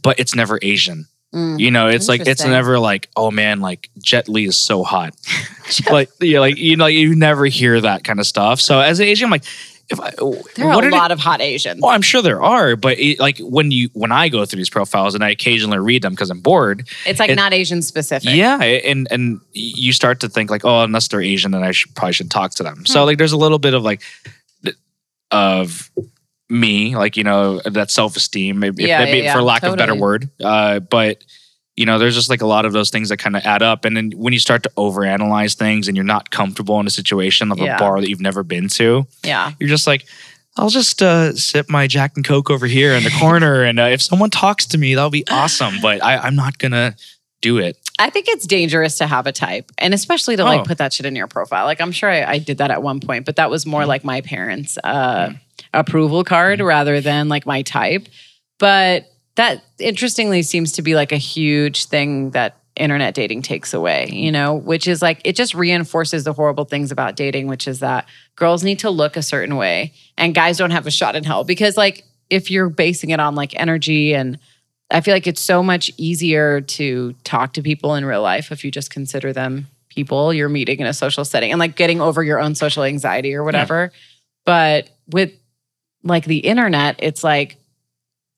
but it's never Asian. Mm. You know, it's like it's never like, oh man, like Jet Li is so hot. like yeah, like you know, you never hear that kind of stuff. So as an Asian, I'm like, if I, There are what a are the- lot of hot Asians. Oh, I'm sure there are, but it, like when you when I go through these profiles and I occasionally read them because I'm bored, It's like it- not Asian specific. yeah, and and you start to think like, oh, unless they're Asian, then I should probably should talk to them. Hmm. So like, there's a little bit of like of me, like you know, that self esteem, Yeah, yeah, yeah, for lack of a better word. Uh, but you know, there's just like a lot of those things that kind of add up, and then when you start to overanalyze things and you're not comfortable in a situation of Yeah. a bar that you've never been to, Yeah. you're just like. I'll just uh, sip my Jack and Coke over here in the corner, and uh, if someone talks to me, that'll be awesome. But I, I'm not gonna do it. I think it's dangerous to have a type and especially to like Oh. put that shit in your profile. Like I'm sure I, I did that at one point, but that was more like my parents' uh, approval card mm-hmm. rather than like my type. But that interestingly seems to be like a huge thing that internet dating takes away, mm-hmm. you know, which is like it just reinforces the horrible things about dating, which is that girls need to look a certain way and guys don't have a shot in hell because like if you're basing it on like energy and I feel like it's so much easier to talk to people in real life if you just consider them people you're meeting in a social setting and like getting over your own social anxiety or whatever. But with like the internet, it's like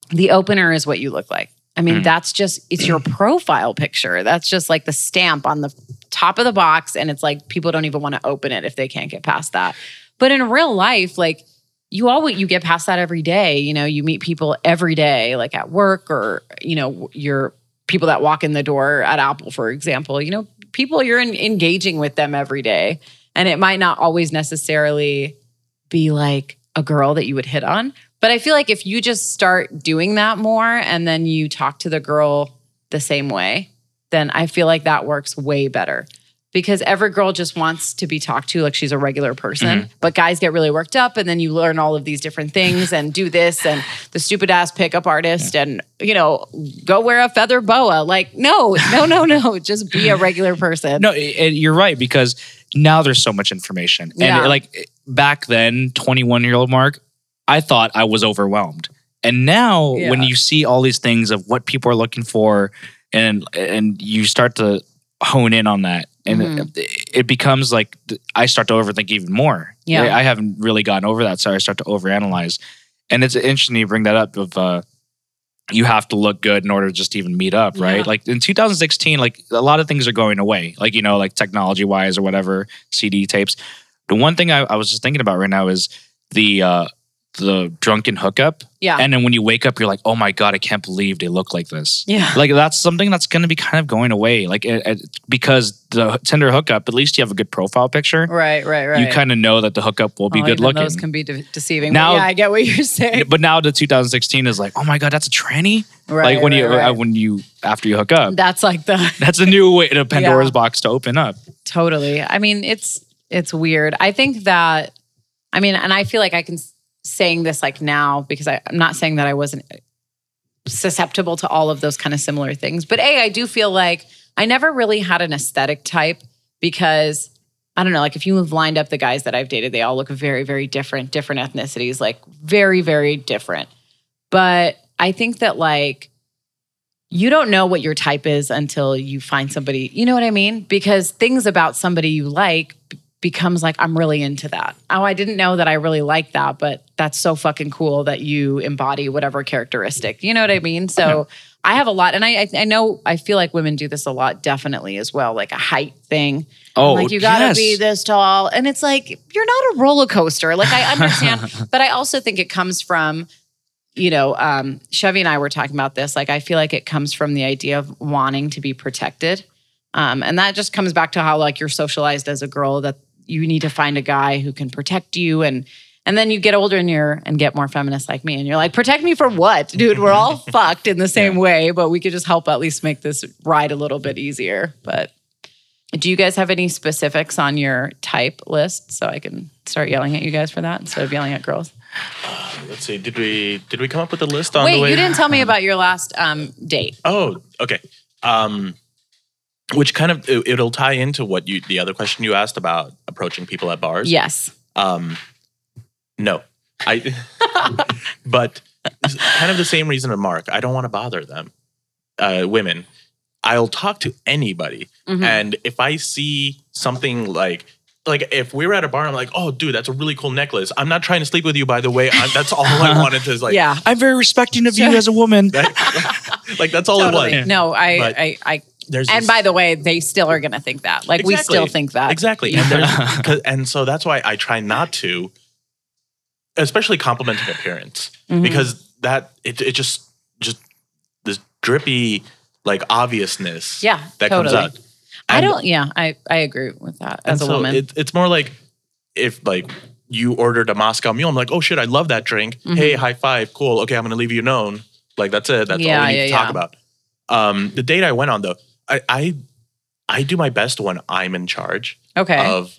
the opener is what you look like. I mean, Mm. that's just it's your profile picture. That's just like the stamp on the top of the box and it's like people don't even want to open it if they can't get past that. But in real life, like you always you get past that every day. You know, you meet people every day, like at work or you know, your people that walk in the door at Apple, for example. You know, people you're in, engaging with them every day, and it might not always necessarily be like a girl that you would hit on. But I feel like if you just start doing that more, and then you talk to the girl the same way, then I feel like that works way better because every girl just wants to be talked to like she's a regular person. Mm-hmm. But guys get really worked up, and then you learn all of these different things and do this and the stupid ass pickup artist and you know go wear a feather boa. Like no, no, no, no, just be a regular person. No, i- i- you're right because now there's so much information, and Yeah. like back then, 21 year old Mark, I thought I was overwhelmed, and now when you see all these things of what people are looking for, and and you start to hone in on that, and Mhm. it, it becomes like I start to overthink even more. Yeah. I, I haven't really gotten over that, so I start to overanalyze, and it's interesting you bring that up of. uh you have to look good in order to just even meet up, right? Yeah. Like in 2016, like a lot of things are going away, like you know, like technology wise or whatever, CD tapes. The one thing I, I was just thinking about right now is the uh the drunken hookup, Yeah. and then when you wake up, you're like, oh my god, I can't believe they look like this. yeah. Like that's something that's going to be kind of going away, like it, it- because the Tinder hookup, at least you have a good profile picture. Right, right, right. You kind of know that the hookup will be Oh, good looking. Those can be de- deceiving. Now- yeah, I get what you're saying. but now the 2016 is like, oh my god, that's a tranny. Right, like when you right, right. uh, when you after you hook up, That's like the that's a new way to Pandora's Yeah. box to open up. totally. I mean, it's it's weird. I think that I mean, and I feel like I can saying this like now because I, I'm not saying that I wasn't uh, susceptible to all of those kind of similar things. But A, I do feel like I never really had an aesthetic type because I don't know, like if you have lined up the guys that I've dated, they all look very, very different, different ethnicities, like very, very different. But I think that like you don't know what your type is until you find somebody, you know what I mean? Because things about somebody you like becomes like, I'm really into that. Oh, I didn't know that I really like that, but that's so fucking cool that you embody whatever characteristic. You know what I mean? So I have a lot, and I, I, I know I feel like women do this a lot, definitely as well, like a height thing. Oh, like you gotta yes. be this tall, and it's like you're not a roller coaster. Like I understand, but I also think it comes from you know, um, Chevy and I were talking about this. Like, I feel like it comes from the idea of wanting to be protected. Um, and that just comes back to how, like, you're socialized as a girl that you need to find a guy who can protect you. And, and then you get older and you're, and get more feminist like me. And you're like, protect me for what? Dude, we're all fucked in the same way, but we could just help at least make this ride a little bit easier. But do you guys have any specifics on your type list so I can start yelling at you guys for that instead of yelling at girls? Let's see. Did we did we come up with a list on Wait, the way? you didn't tell me about your last um, date. Oh, okay. Um, which kind of it, it'll tie into what you the other question you asked about approaching people at bars. Yes. Um, no, I. but kind of the same reason with Mark. I don't want to bother them. Uh, women, I'll talk to anybody, Mhm. and if I see something like. Like if we were at a bar, I'm like, "Oh, dude, that's a really cool necklace." I'm not trying to sleep with you, by the way. I'm, that's all I wanted to is like, yeah. I'm very respecting of you as a woman. like that's all Totally. it was. No, I, But I, I, There's and this- by the way, they still are going to think that. Like we still think that. Exactly. And, there's, 'cause- and so that's why I try not to, especially complimenting appearance, Mhm. because that it it just just this drippy like obviousness Yeah, that totally. comes out. I don't. Yeah, I, I agree with that and as a so woman. It, it's more like if like you ordered a Moscow Mule, I'm like, oh shit, I love that drink. Hey, high five, cool. Okay, I'm gonna leave you known. Like that's it. That's Yeah, all we need yeah, to talk yeah. about. Um, the date I went on though, I I I do my best when I'm in charge. okay. of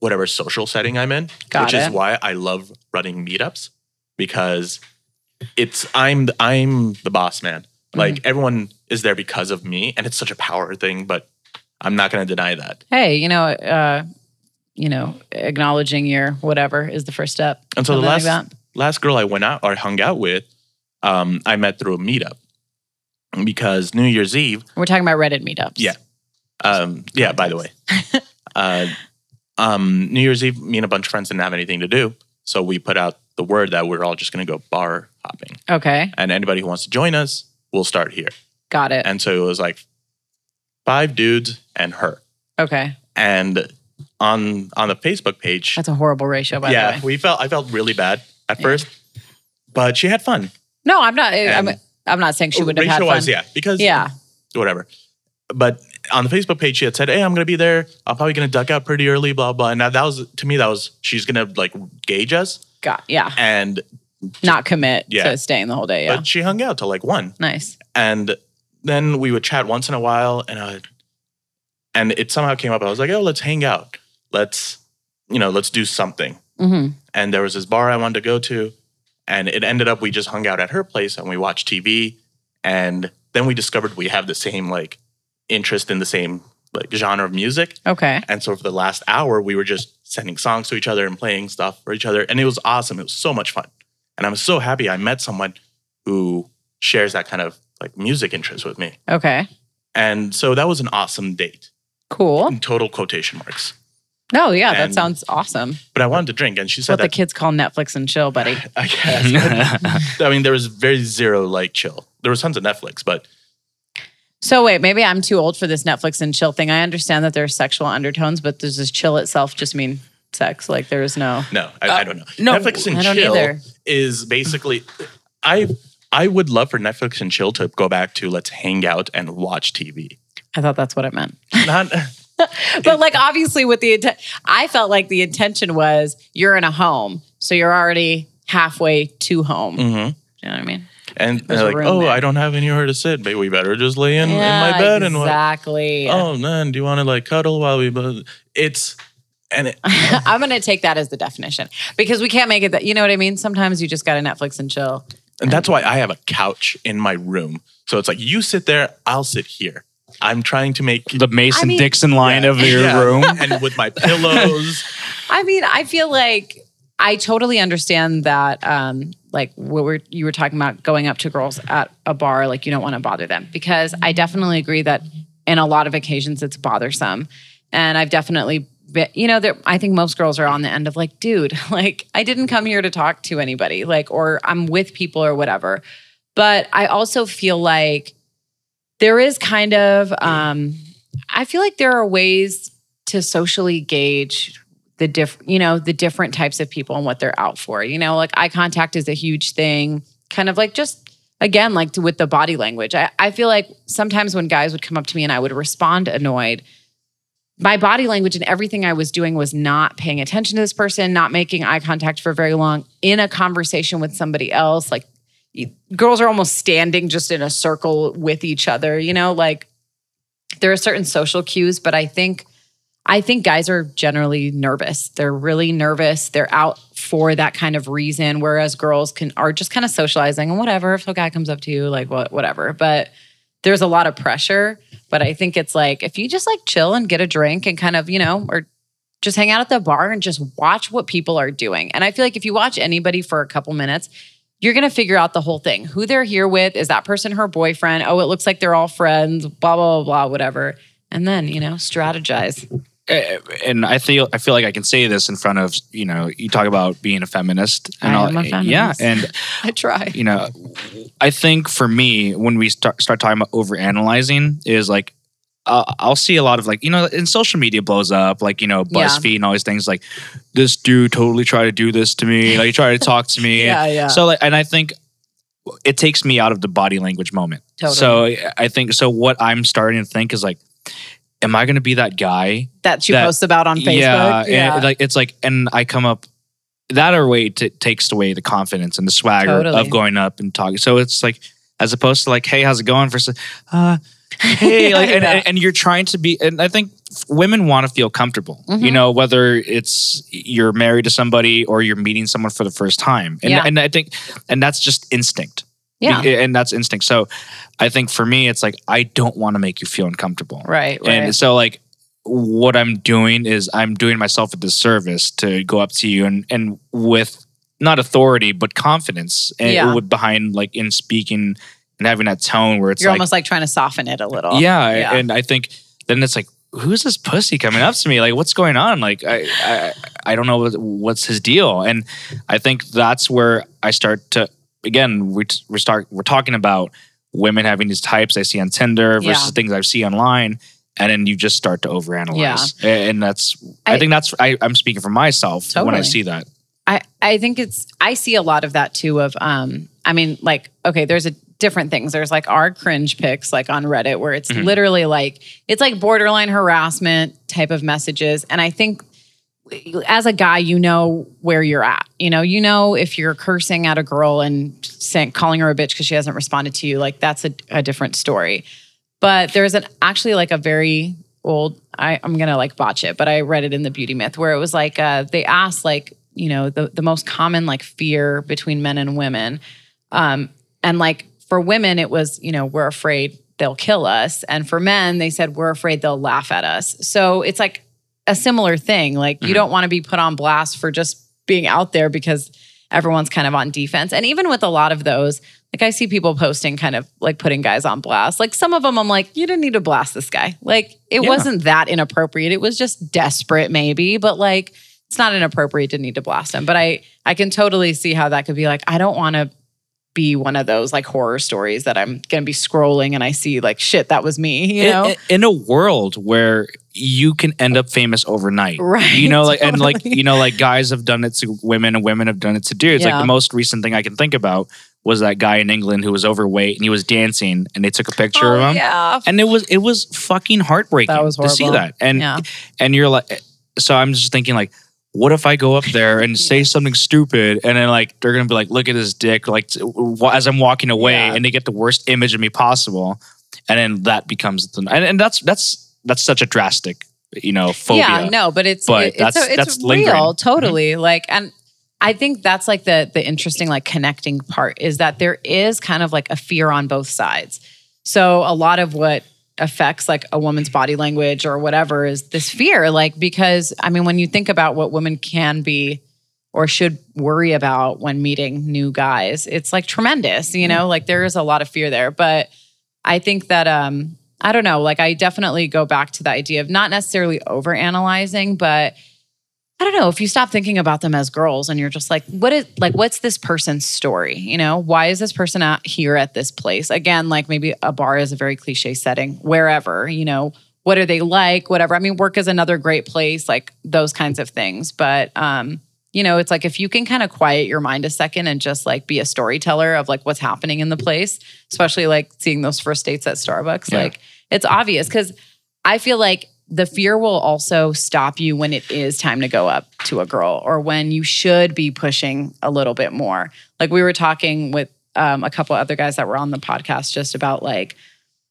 whatever social setting I'm in, Got which is why I love running meetups because it's I'm I'm the boss man. Like Mm-hmm. everyone is there because of me, and it's such a power thing. But I'm not going to deny that. hey, you know, uh, you know, acknowledging your whatever is the first step. And so the Something like last that. last girl I went out or hung out with, um, I met through a meetup because New Year's Eve We're talking about Reddit meetups. Yeah. Um, yeah, by the way. uh, um, New Year's Eve, me and a bunch of friends didn't have anything to do. So we put out the word that we're all just going to go bar hopping. Okay. And anybody who wants to join us, we'll start here. Got it. And so it was like five dudes and her. Okay. And on on the Facebook page, That's a horrible ratio, by yeah, the way. we felt I felt really bad at Yeah. first, but she had fun. No, I'm not. I'm, I'm not saying she wouldn't have had fun. Yeah, because Yeah. whatever. But on the Facebook page, she had said, "Hey, I'm gonna be there. I'm probably gonna duck out pretty early." Blah blah. And now that was to me, that was she's gonna like gauge us, Got. Yeah. and Not commit Yeah. to staying the whole day. Yeah. but she hung out till like one, nice. and then we would chat once in a while, and I, and it somehow came up. I was like, "Oh, let's hang out. Let's, you know, let's do something." hmm And there was this bar I wanted to go to, and it ended up we just hung out at her place and we watched TV, and then we discovered we have the same like interest in the same like genre of music. Okay. And so for the last hour, we were just sending songs to each other and playing stuff for each other. And it was awesome. It was so much fun. And I'm so happy I met someone who shares that kind of like music interest with me. Okay. And so that was an awesome date Cool. in total quotation marks. No, yeah, that sounds awesome. But I wanted to drink. And she said what the kids call Netflix and chill, buddy. I guess. I mean, there was very zero like chill. There was tons of Netflix, but So wait, maybe I'm too old for this Netflix and chill thing. I understand that there are sexual undertones, but does this chill itself just mean sex? Like there is no. no, I, I uh, don't know. no, Netflix and I don't chill either. is basically, I I would love for Netflix and chill to go back to let's hang out and watch TV. I thought that's what it meant. Not But like obviously with the intent, I felt like the intention was you're in a home, so you're already halfway to home. Mhm. You know what I mean? And There's they're like, oh, there. I don't have anywhere to sit. Maybe we better just lay in, in my bed and what? exactly. Oh man, do you want to like cuddle while we? bo- It's and it, I'm going to take that as the definition because we can't make it that. You know what I mean? Sometimes you just got to Netflix and chill. And that's why I have a couch in my room. So it's like you sit there, I'll sit here. I'm trying to make The Mason I mean- Dixon line of your Yeah. room. and with my pillows. I mean, I feel like I totally understand that. Um, like what we're, you were talking about going up to girls at a bar, like you don't want to bother them because I definitely agree that in a lot of occasions it's bothersome, and I've definitely. Been, you know, there, I think most girls are on the end of like, dude, like I didn't come here to talk to anybody, like, or I'm with people or whatever. But I also feel like there is kind of, um, I feel like there are ways to socially gauge the diff you know the different types of people and what they're out for you know like eye contact is a huge thing kind of like just again like with the body language. I, I feel like sometimes when guys would come up to me and i would respond annoyed my body language and everything i was doing was not paying attention to this person not making eye contact for very long in a conversation with somebody else like girls are almost standing just in a circle with each other you know like there are certain social cues but i think I think guys are generally nervous. They're really nervous. They're out for that kind of reason, whereas girls can are just kind of socializing and whatever. If a guy comes up to you, like what, whatever. But there's a lot of pressure. But I think it's like if you just like chill and get a drink and kind of you know, or just hang out at the bar and just watch what people are doing. And I feel like if you watch anybody for a couple minutes, you're going to figure out the whole thing. Who they're here with? Is that person her boyfriend? Oh, it looks like they're all friends, blah, blah, blah, blah, whatever. And then, you know, strategize. And I feel I feel like I can say this in front of you know you talk about being a feminist and I all am a yeah and I try. you know I think for me when we start start talking about over analyzing is like uh, I'll see a lot of like you know and social media blows up like you know Yeah. BuzzFeed and all these things like this dude totally tried to do this to me like he tried to talk to me Yeah, yeah. so like and I think it takes me out of the body language moment Totally. so I think so what I'm starting to think is like am I going to be that guy that you that- post about on Facebook. yeah, and like it's like, and I come up that or way t- takes away the confidence and the swagger Totally. of going up and talking. So it's like as opposed to like, hey, how's it going? Versus, uh, hey, like, and, and, and you're trying to be, and I think women want to feel comfortable. Mm-hmm. You know, whether it's you're married to somebody or you're meeting someone for the first time, and Yeah. and I think, and that's just instinct. Yeah. And that's instinct. So I think for me, it's like I don't want to make you feel uncomfortable. Right, right. And so like what I'm doing is I'm doing myself a disservice to go up to you and and with not authority but confidence Yeah. with behind like in speaking and having that tone where it's You're like almost like trying to soften it a little. yeah, Yeah. and I think then it's like who's this pussy coming up to me? Like what's going on? Like I I, I don't know what's his deal? And I think that's where I start to again we we start we're talking about women having these types I see on Tinder versus Yeah. things I see online and then you just start to overanalyze. A- and that's I, I- think that's I, I'm speaking for myself when I see that. I, I think it's I see a lot of that too of um I mean like okay there's a different things. There's like our cringe pics like on Reddit where it's Mm-hmm. literally like it's like borderline harassment type of messages. And I think as a guy you know where you're at. You know you know if you're cursing at a girl and saying calling her a bitch because she hasn't responded to you like that's a, a different story. But there's an actually like a very old I, i'm gonna like botch it but i read it in the beauty myth where it was like uh, they asked like you know the, the most common like fear between men and women um, and like for women it was you know we're afraid they'll kill us. And for men they said we're afraid they'll laugh at us. So it's like a similar thing. Like you mm-hmm. don't want to be put on blast for just being out there because everyone's kind of on defense. And even with a lot of those like i see people posting kind of like putting guys on blast. Like some of them i'm like you didn't need to blast this guy. Like it Yeah. wasn't that inappropriate. It was just desperate maybe. But like it's not inappropriate to need to blast him but i i can totally see how that could be like i don't want to be one of those like horror stories that i'm gonna be scrolling and i see like shit that was me you know? in, in- in a world where you can end up famous overnight. Right, you know like and like you know like guys have done it to women and women have done it to dudes. Like the most recent thing i can think about was that guy in england who was overweight and he was dancing and they took a picture Oh, of him. yeah. And it was it was fucking heartbreaking That was to see that. And Yeah. and you're like so i'm just thinking like what if I go up there and say something stupid and then like they're gonna be like, look at his dick, like as I'm walking away, Yeah. and they get the worst image of me possible, and then that becomes the and, and that's that's that's such a drastic, you know, phobia. Yeah, no, but it's But it- it's, that's- it's that's lingering. real, mm-hmm. totally. Like, and I think that's like the the interesting like connecting part is that there is kind of like a fear on both sides. So a lot of what affects like a woman's body language or whatever is this fear. Like because I mean when you think about what women can be or should worry about when meeting new guys, it's like tremendous, you know, like there is a lot of fear there, but I think that um I don't know, like I definitely go back to the idea of not necessarily over analyzing, but I don't know if you stop thinking about them as girls and you're just like, what is like, what's this person's story? You know, why is this person out here at this place? Again, like maybe a bar is a very cliche setting, wherever, you know, what are they like? Whatever. I mean, work is another great place, like those kinds of things. But um, you know, it's like if you can kind of quiet your mind a second and just like be a storyteller of like what's happening in the place, especially like seeing those first dates at Starbucks, Yeah. like it's obvious because I feel like the fear will also stop you when it is time to go up to a girl or when you should be pushing a little bit more. Like we were talking with um, a couple other guys that were on the podcast just about like,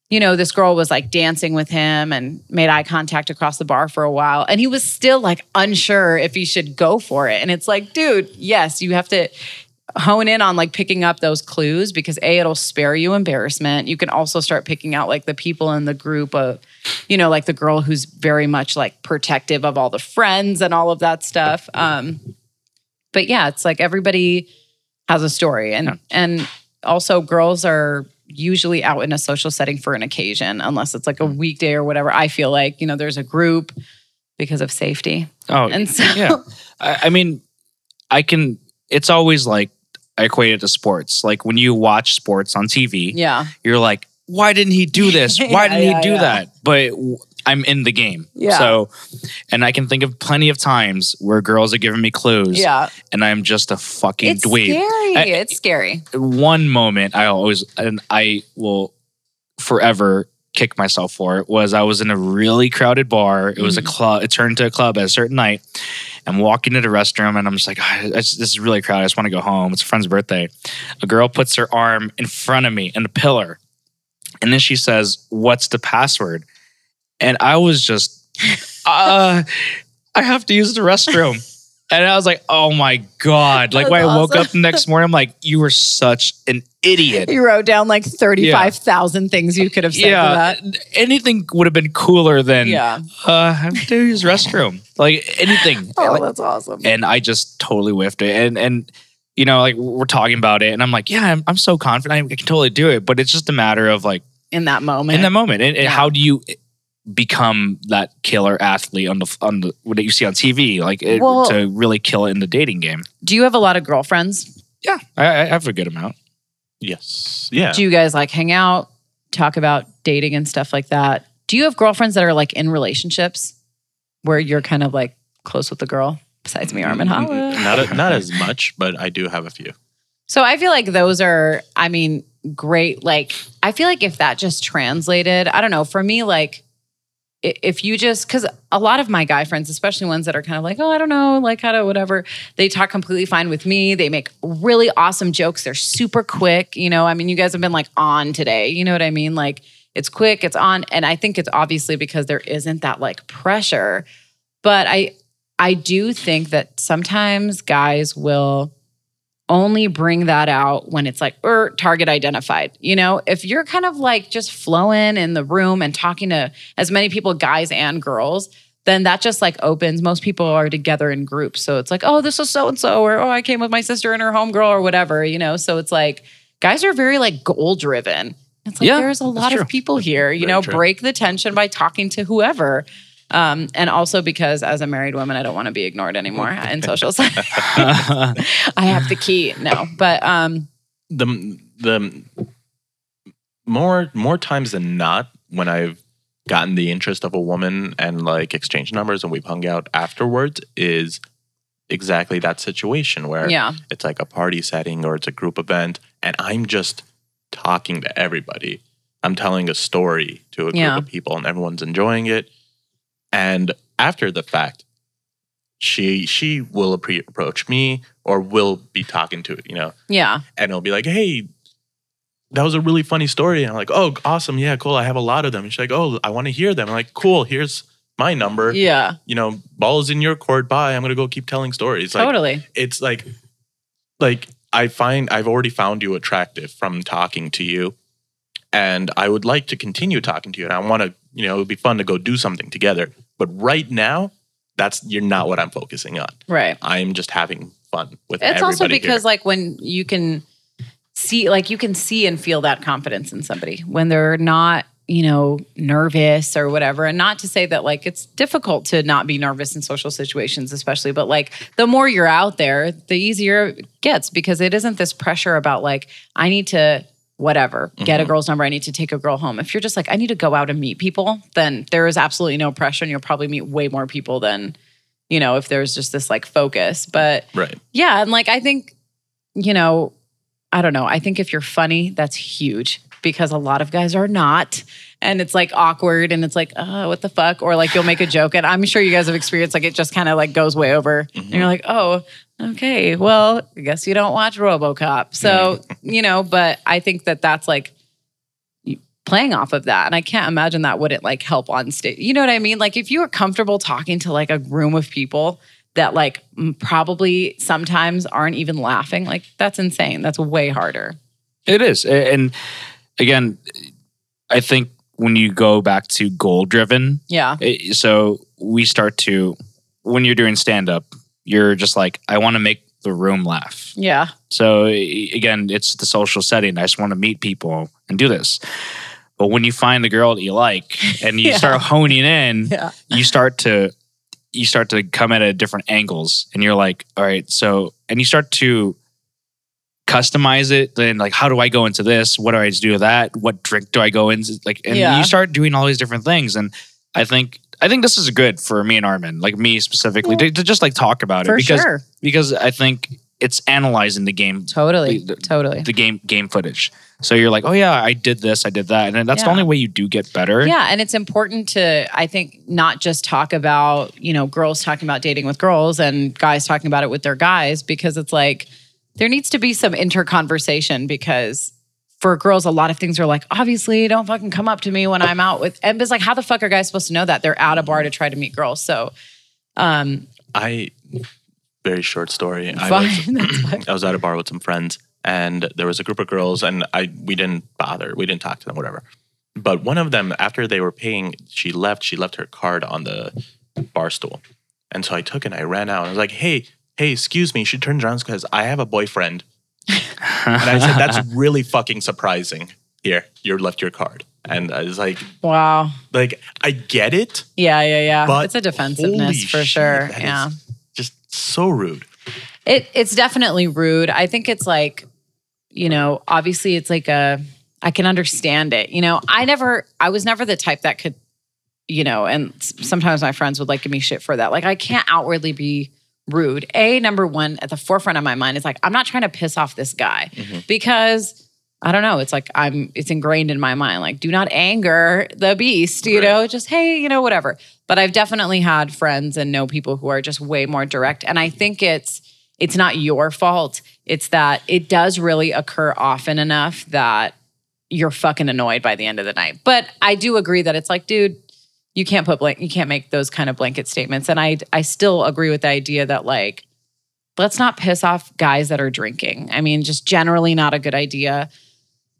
you know, this girl was like dancing with him and made eye contact across the bar for a while. And he was still like unsure if he should go for it. And it's like, dude, yes, you have to hone in on like picking up those clues because A, it'll spare you embarrassment. You can also start picking out like the people in the group of, you know, like the girl who's very much like protective of all the friends and all of that stuff. Um, but yeah, it's like everybody has a story. And and also girls are usually out in a social setting for an occasion, unless it's like a weekday or whatever. I feel like, you know, there's a group because of safety. Oh, And so yeah. I, I mean, I can. It's always like I equate it to sports. Like when you watch sports on TV, yeah. you're like, why didn't he do this? Why Yeah, didn't yeah, he do yeah. that? But I'm in the game. Yeah. So, and I can think of plenty of times where girls are giving me clues. Yeah. And I'm just a fucking It's dweeb. scary. I- it's scary. One moment I always, and I will forever kick myself for it was I was in a really crowded bar. It was a club. It turned to a club at a certain night. I'm walking to the restroom and I'm just like, "Ah, I just- this is really crowded. I just want to go home. It's a friend's birthday. A girl puts her arm in front of me in a pillar. And then she says, What's the password? And I was just, uh, I have to use the restroom. And I was like, oh my God. Like when I woke up the next morning, I'm like, you were such an idiot. You wrote down like 35,000 things you could have said yeah. to that. Anything would have been cooler than, Yeah. uh, I have to use restroom. Like anything. Oh, Like, that's awesome. and I just totally whiffed it. And and you know, like we're talking about it, and I'm like, yeah, I'm, I'm so confident, I can totally do it. But it's just a matter of like In that moment. in that moment, and, and Yeah. how do you become that killer athlete on the on the what you see on TV, like it, Well- to really kill it in the dating game? Do you have a lot of girlfriends? Yeah, I, I have a good amount. Yes. Yeah. Do you guys like hang out, talk about dating and stuff like that? Do you have girlfriends that are like in relationships where you're kind of like close with the girl besides me, Armin? Holla. Not not as much, but I do have a few. So I feel like those are, I mean, great. Like, I feel like if that just translated, I don't know, for me, like, i- if you just, because a lot of my guy friends, especially ones that are kind of like, oh, I don't know, like how to whatever, they talk completely fine with me. They make really awesome jokes. They're super quick. You know, I mean, you guys have been like on today. You know what I mean? Like, it's quick, it's on. And I think it's obviously because there isn't that like pressure. But I, I do think that sometimes guys will only bring that out when it's like er target identified. You know if you're kind of like just flowing in the room and talking to as many people guys and girls then that just like opens. Most people are together in groups. So it's like oh this is so and so or oh i came with my sister and her homegirl or whatever you know? So it's like guys are very like goal driven it's like Yeah, there's a lot true. of people here you Very know? true. break the tension by talking to whoever um, and also because as a married woman, I don't want to be ignored anymore in social. I have the key. No, but um, the the more more times than not when I've gotten the interest of a woman and like exchange numbers and we've hung out afterwards is exactly that situation where yeah, it's like a party setting or it's a group event and I'm just talking to everybody. I'm telling a story to a group Yeah. of people and everyone's enjoying it. And after the fact, she she will approach me or will be talking to you know yeah, and it'll be like, hey, that was a really funny story. And I'm like, oh, awesome. Yeah, cool. I have a lot of them. And she's like, oh, I want to hear them. I'm like, cool. Here's my number. Yeah. You know, ball's in your court. Bye. I'm gonna go keep telling stories. Like, totally. it's like like I find I've already found you attractive from talking to you and I would like to continue talking to you and I want to you know it would be fun to go do something together but right now that's you're not what I'm focusing on Right. I'm just having fun with It's also because here. like when you can see like you can see and feel that confidence in somebody when they're not you know nervous or whatever and not to say that like it's difficult to not be nervous in social situations especially but like the more you're out there the easier it gets because it isn't this pressure about like i need to whatever get a Mhm. girl's number i need to take a girl home if you're just like i need to go out and meet people then there is absolutely no pressure and you'll probably meet way more people than you know if there's just this like focus but right yeah, and like I think, you know, I don't know. I think if you're funny, that's huge because a lot of guys are not. And it's like awkward and it's like, oh, what the fuck? Or like you'll make a joke and I'm sure you guys have experienced like it just kind of like goes way over. And mm-hmm. you're like, oh, okay, well, I guess you don't watch Robocop. So, you know, but I think that that's like playing off of that. And I can't imagine that wouldn't like help on stage. You know what I mean? Like if you were comfortable talking to like a room of people that like probably sometimes aren't even laughing, like that's insane. That's way harder. It is. And again, I think when you go back to goal driven, Yeah. eh, so we start to, when you're doing stand up, you're just like, I want to make the room laugh. Yeah. So eh, again, it's the social setting. I just want to meet people and do this. But when you find the girl that you like and you Yeah. start honing in, Yeah. you start to you start to come at it at different angles and you're like all right so and you start to customize it then like how do i go into this what do i do with that what drink do i go into like and Yeah. you start doing all these different things and i think i think this is good for me and armin like me specifically to, to just like talk about For it because sure. because i think it's analyzing the game Totally. the- totally. the game game footage so you're like oh yeah i did this i did that and then that's the only way you do get better Yeah, and it's important to I think not just talk about, you know, girls talking about dating with girls and guys talking about it with their guys because it's like there needs to be some interconversation because for girls a lot of things are like obviously don't fucking come up to me when I'm out with and it's like how the fuck are guys supposed to know that they're at a bar to try to meet girls. So um I very short story I was. I was at a bar with some friends and there was a group of girls and I we didn't bother. We didn't talk to them, whatever. But one of them, after they were paying, she left, she left her card on the bar stool. And so I took it and I ran out. And I was like, hey, hey, excuse me. She turns around and because I have a boyfriend. And I said, that's really fucking surprising. Here, you left your card. And I was like, Wow. like, I get it. Yeah, yeah, yeah. But it's a defensiveness holy for shit, sure. that is Yeah. Just so rude. It it's definitely rude. I think it's like, you know, obviously it's like a I can understand it. You know, I never I was never the type that could, you know, and sometimes my friends would like give me shit for that. Like I can't outwardly be rude. A number one at the forefront of my mind is like I'm not trying to piss off this guy Mhm. because I don't know. It's like I'm it's ingrained in my mind. Like, do not anger the beast, you Right. know, just hey, you know, whatever. But I've definitely had friends and know people who are just way more direct. And I think it's it's not your fault. It's that it does really occur often enough that you're fucking annoyed by the end of the night. But I do agree that it's like, dude, you can't put blank you can't make those kind of blanket statements. And I I still agree with the idea that like let's not piss off guys that are drinking. I mean, just generally not a good idea.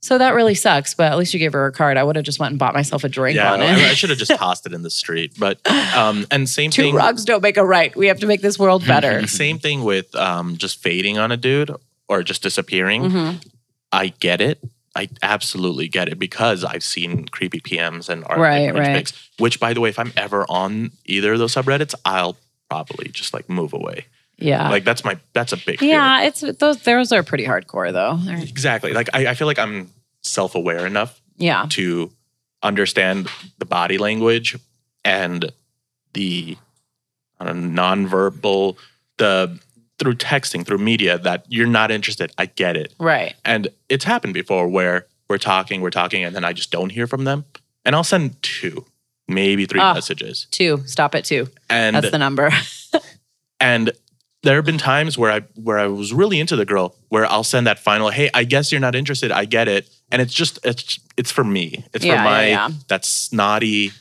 So that really sucks, but at least you gave her a card. I would have just went and bought myself a drink Yeah, on I, I should have just tossed it in the street. But um, and same Two thing. rugs don't make a right. We have to make this world better. Same thing with um, just fading on a dude or just disappearing. Mhm. I get it. I absolutely get it because I've seen creepy PMs and art Right, cringe right. pics, Which, by the way, if I'm ever on either of those subreddits, I'll probably just like move away. Yeah. Like that's my that's a big fear. yeah, it's those those are pretty hardcore though. They're- Exactly. Like I, I feel like I'm self aware enough yeah. to understand the body language and the I don't know, nonverbal the through texting through media that you're not interested. I get it. Right. And it's happened before where we're talking, we're talking, and then I just don't hear from them. And I'll send two, maybe three Ah. messages. Two. Stop at two. And That's the number. and there have been times where I where I was really into the girl where I'll send that final, hey, I guess you're not interested. I get it. And it's just it's it's for me. It's Yeah, for yeah, my yeah. that snotty,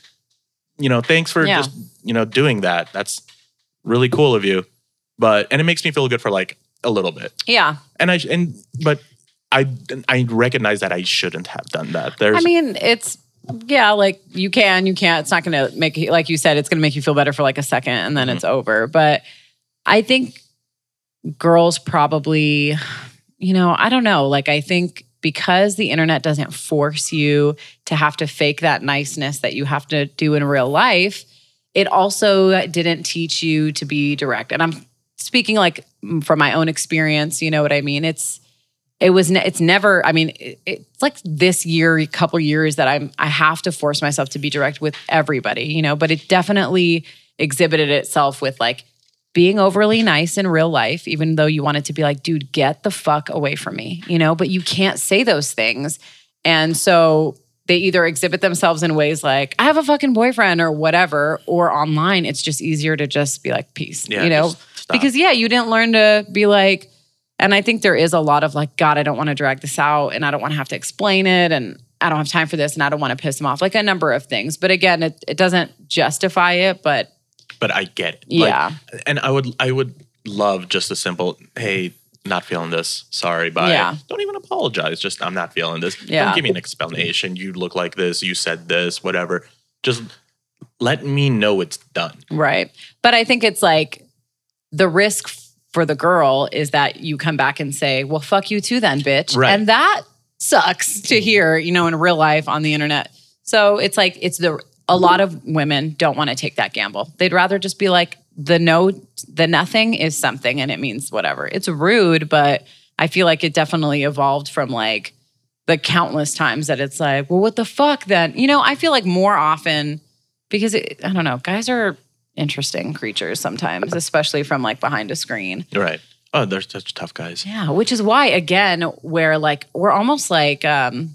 you know, thanks for Yeah. just you know, doing that. That's really cool of you. But and it makes me feel good for like a little bit. Yeah. And I and but I I recognize that I shouldn't have done that. There's I mean, it's yeah, like you can, you can't. It's not going to make you, like you said, it's going to make you feel better for like a second and then mm-hmm. it's over. But I think girls probably, you know, I don't know. Like, I think because the internet doesn't force you to have to fake that niceness that you have to do in real life, it also didn't teach you to be direct. And I'm speaking like from my own experience, you know what I mean? It's, it was ne- it's never i mean it, it's like this year a couple years that i'm i have to force myself to be direct with everybody you know? But it definitely exhibited itself with like being overly nice in real life even though you wanted to be like dude get the fuck away from me you know? But you can't say those things. And so they either exhibit themselves in ways like i have a fucking boyfriend or whatever or online it's just easier to just be like peace Yeah, you know? just because yeah you didn't learn to be like and I think there is a lot of like, God, I don't want to drag this out and I don't want to have to explain it and I don't have time for this and I don't want to piss him off. Like a number of things. But again, it, it doesn't justify it, but but I get it. Like, Yeah. and I would I would love just a simple, hey, not feeling this. Sorry, bye. Yeah. Don't even apologize. Just I'm not feeling this. Yeah. Don't give me an explanation. You look like this, you said this, whatever. Just let me know it's done. right. But I think it's like the risk for the girl is that you come back and say, well, fuck you too, then, bitch. Right. And that sucks to hear, you know, in real life on the internet. So it's like, it's the, a lot of women don't want to take that gamble. They'd rather just be like, the no, the nothing is something and it means whatever. It's rude, but I feel like it definitely evolved from like the countless times that it's like, well, what the fuck then? You know, I feel like more often because it, I don't know, guys are interesting creatures sometimes, especially from like behind a screen. Right. Oh, they're such tough guys. Yeah, which is why again, where like we're almost like um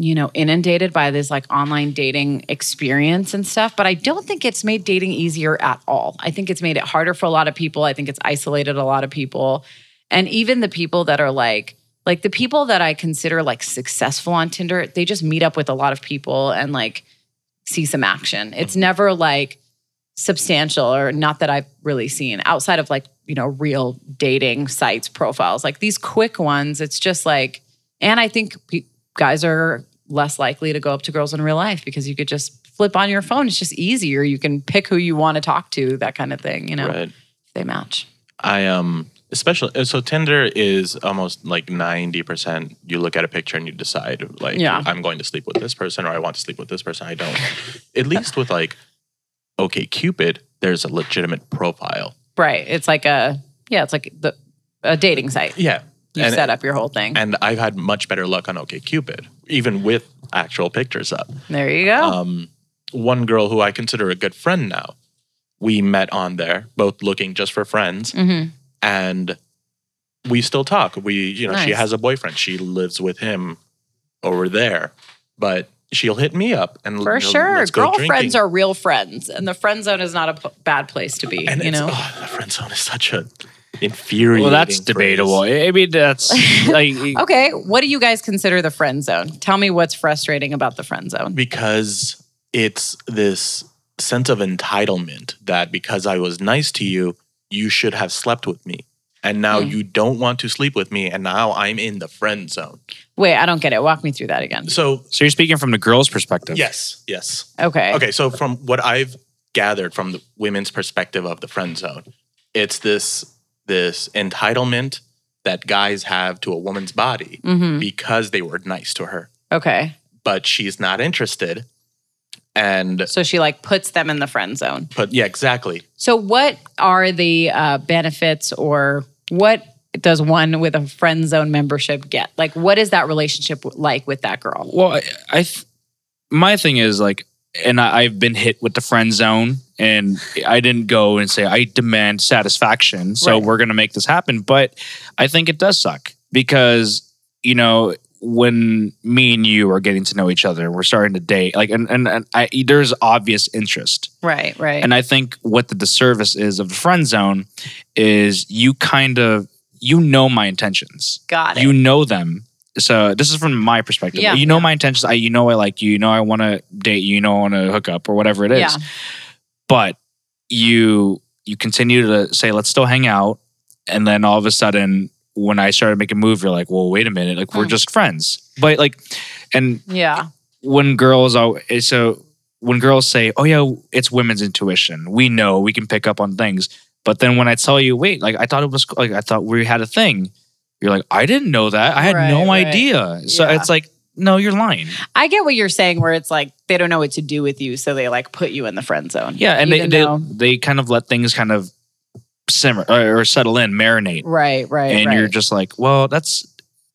you know, inundated by this like online dating experience and stuff, but I don't think it's made dating easier at all. I think it's made it harder for a lot of people. I think it's isolated a lot of people. And even the people that are like like the people that I consider like successful on Tinder, they just meet up with a lot of people and like see some action. It's never like substantial or not that I've really seen outside of like, you know, real dating sites profiles. Like these quick ones, it's just like and I think guys are less likely to go up to girls in real life because you could just flip on your phone. It's just easier. You can pick who you want to talk to, that kind of thing, you know. Right. They match. I um especially so Tinder is almost like 90% you look at a picture and you decide like Yeah. I'm going to sleep with this person or I want to sleep with this person I don't. at least with like OkCupid there's a legitimate profile. Right. It's like a yeah, it's like the a dating site. Yeah. You and, set up your whole thing. and I've had much better luck on OkCupid even with actual pictures up. there you go. Um one girl who I consider a good friend now. We met on there both looking just for friends hmm and we still talk. We, you know, she has a boyfriend. She lives with him over there, but she'll hit me up and For you know, sure. let's go Girlfriends drinking. are real friends. And the friend zone is not a p- bad place to be, and you know? oh, the friend zone is such a infuriating. Well, that's phrase. debatable. I mean, that's like Okay. What do you guys consider the friend zone? Tell me what's frustrating about the friend zone. because it's this sense of entitlement that because I was nice to you, you should have slept with me. And now Hmm. you don't want to sleep with me, and now I'm in the friend zone. Wait, I don't get it. Walk me through that again. So, so you're speaking from the girl's perspective. yes, yes. Okay. Okay, so from what I've gathered from the women's perspective of the friend zone, it's this this entitlement that guys have to a woman's body hmm because they were nice to her, Okay. but she's not interested. And So she like puts them in the friend zone. but yeah, exactly. So what are the uh, benefits or what does one with a friend zone membership get? Like what is that relationship like with that girl? Well, I, I th- my thing is like, and I, I've been hit with the friend zone, and I didn't go and say I demand satisfaction, so Right. we're gonna make this happen. But I think it does suck because you know when me and you are getting to know each other, and we're starting to date, like, and and, and I, there's obvious interest. Right, right. And I think what the disservice is of the friend zone is you kind of you know my intentions. Got it. You know them. So this is from my perspective. Yeah, you know yeah. my intentions. I you know I like you. You know I want to date you. You know I want to hook up or whatever it is. Yeah. But you you continue to say let's still hang out and then all of a sudden when i started making a move you're like well wait a minute like we're Hmm. just friends but like and Yeah. when girls are so when girls say oh yeah it's women's intuition we know we can pick up on things but then when i tell you wait like i thought it was like i thought we had a thing you're like i didn't know that i had Right, no right. idea so Yeah. it's like no you're lying I get what you're saying, where it's like they don't know what to do with you, so they like put you in the friend zone. yeah and they, they they kind of let things kind of simmer or, or settle in marinate right, right, and right. you're just like, well, that's,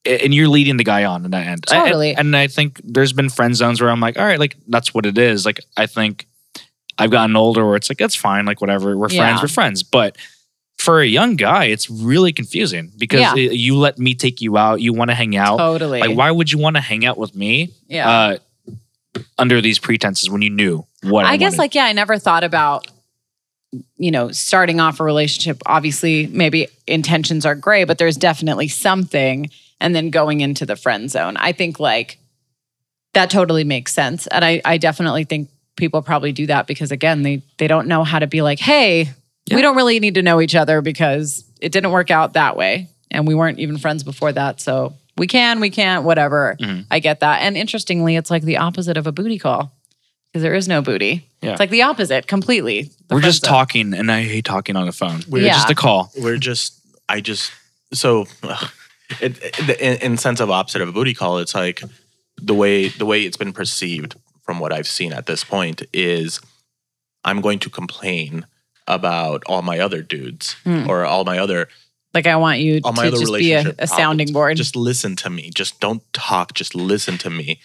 and you're leading the guy on in that end. Totally. and, and I think there's been friend zones where I'm like, all right, like that's what it is. Like I think I've gotten older where it's like that's fine, like whatever, we're Yeah. friends, we're friends. But for a young guy, it's really confusing because Yeah. it- you let me take you out, you want to hang out. totally. Like, why would you want to hang out with me yeah. uh, under these pretenses when you knew what I, I guess wanted? like yeah, I never thought about you know starting off a relationship. Obviously, maybe intentions are great, but there's definitely something, and then going into the friend zone. I think like that totally makes sense, and I I definitely think people probably do that because again they they don't know how to be like, hey, Yeah. we don't really need to know each other because it didn't work out that way, and we weren't even friends before that, so. We can, we can't, whatever. Mhm. I get that. And interestingly, it's like the opposite of a booty call because there is no booty. Yeah. It's like the opposite completely. The we're just friend zone. talking, and I hate talking on the phone. We're Yeah. just a call. we're just i just so it, it- in, in sense of opposite of a booty call it's like the way the way it's been perceived from what i've seen at this point is i'm going to complain about all my other dudes Hmm. or all my other Like I want you all my to other just be a, a sounding board. just listen to me just don't talk just listen to me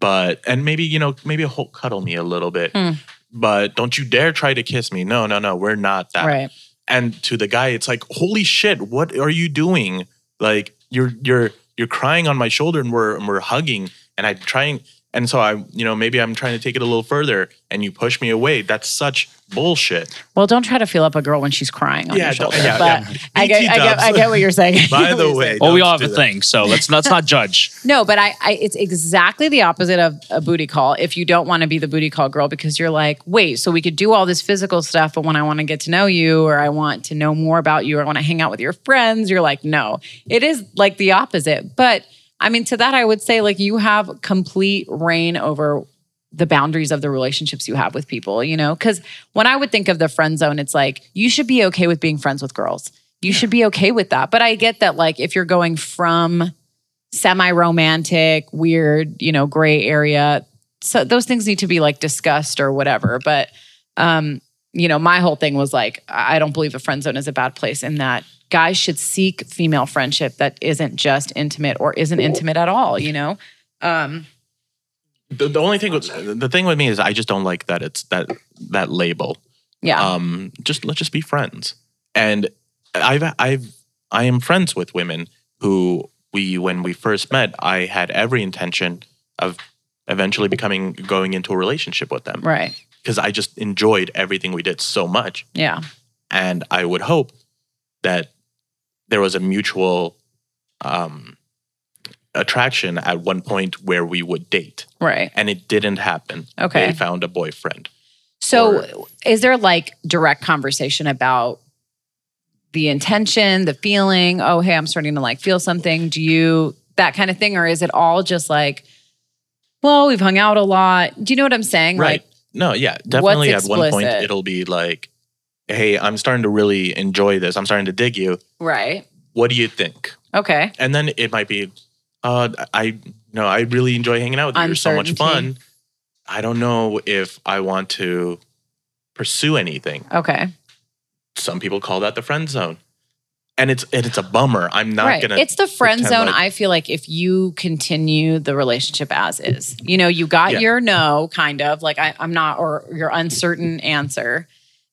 but and maybe you know maybe a whole cuddle me a little bit Hmm. but don't you dare try to kiss me no no no we're not that right. and to the guy it's like holy shit what are you doing like you're you're you're crying on my shoulder and we're and we're hugging and i'm trying and so i you know maybe i'm trying to take it a little further and you push me away that's such bullshit Well, don't try to feel up a girl when she's crying on Yeah, your shoulder. yeah, but yeah. I get, I get, I get what you're saying. By the way saying. Well, we all have a that. thing, so let's let's not judge. No, but I, I, it's exactly the opposite of a booty call. If you don't want to be the booty call girl because you're like, wait, so we could do all this physical stuff, but when I want to get to know you or I want to know more about you or I want to hang out with your friends, you're like, no. It is like the opposite. But I mean, to that, I would say like you have complete reign over the boundaries of the relationships you have with people, you know? Because when I would think of the friend zone, it's like you should be okay with being friends with girls. You should be okay with that. But I get that, like, if you're going from semi romantic, weird, you know, gray area, so those things need to be like discussed or whatever. But, um, you know, my whole thing was like, I I don't believe a friend zone is a bad place in that guys should seek female friendship that isn't just intimate or isn't intimate at all, you know? Um, the, the only thing with, the thing with me is i just don't like that it's that that label yeah. um just let's just be friends and i've i've i am friends with women who we when we first met i had every intention of eventually becoming going into a relationship with them right. because i just enjoyed everything we did so much Yeah. and i would hope that there was a mutual um attraction at one point where we would date Right. and it didn't happen Okay. they found a boyfriend So, is there like direct conversation about the intention, the feeling? Oh, hey, I'm starting to like feel something. Do you that kind of thing, or is it all just like, well, we've hung out a lot? Do you know what I'm saying? Right. Like, no, yeah, definitely. At one point, it'll be like, "Hey, I'm starting to really enjoy this. I'm starting to dig you. right? What do you think?" Okay. And then it might be, "Uh, I no, I really enjoy hanging out with you. You're so much fun. I don't know if I want to pursue anything." Okay. Some people call that the friend zone, and it's and it's a bummer. I'm not right. gonna. It's the friend zone. like- I feel like if you continue the relationship as is, you know, you got Yeah. your no, kind of like I, I'm not, or your uncertain answer.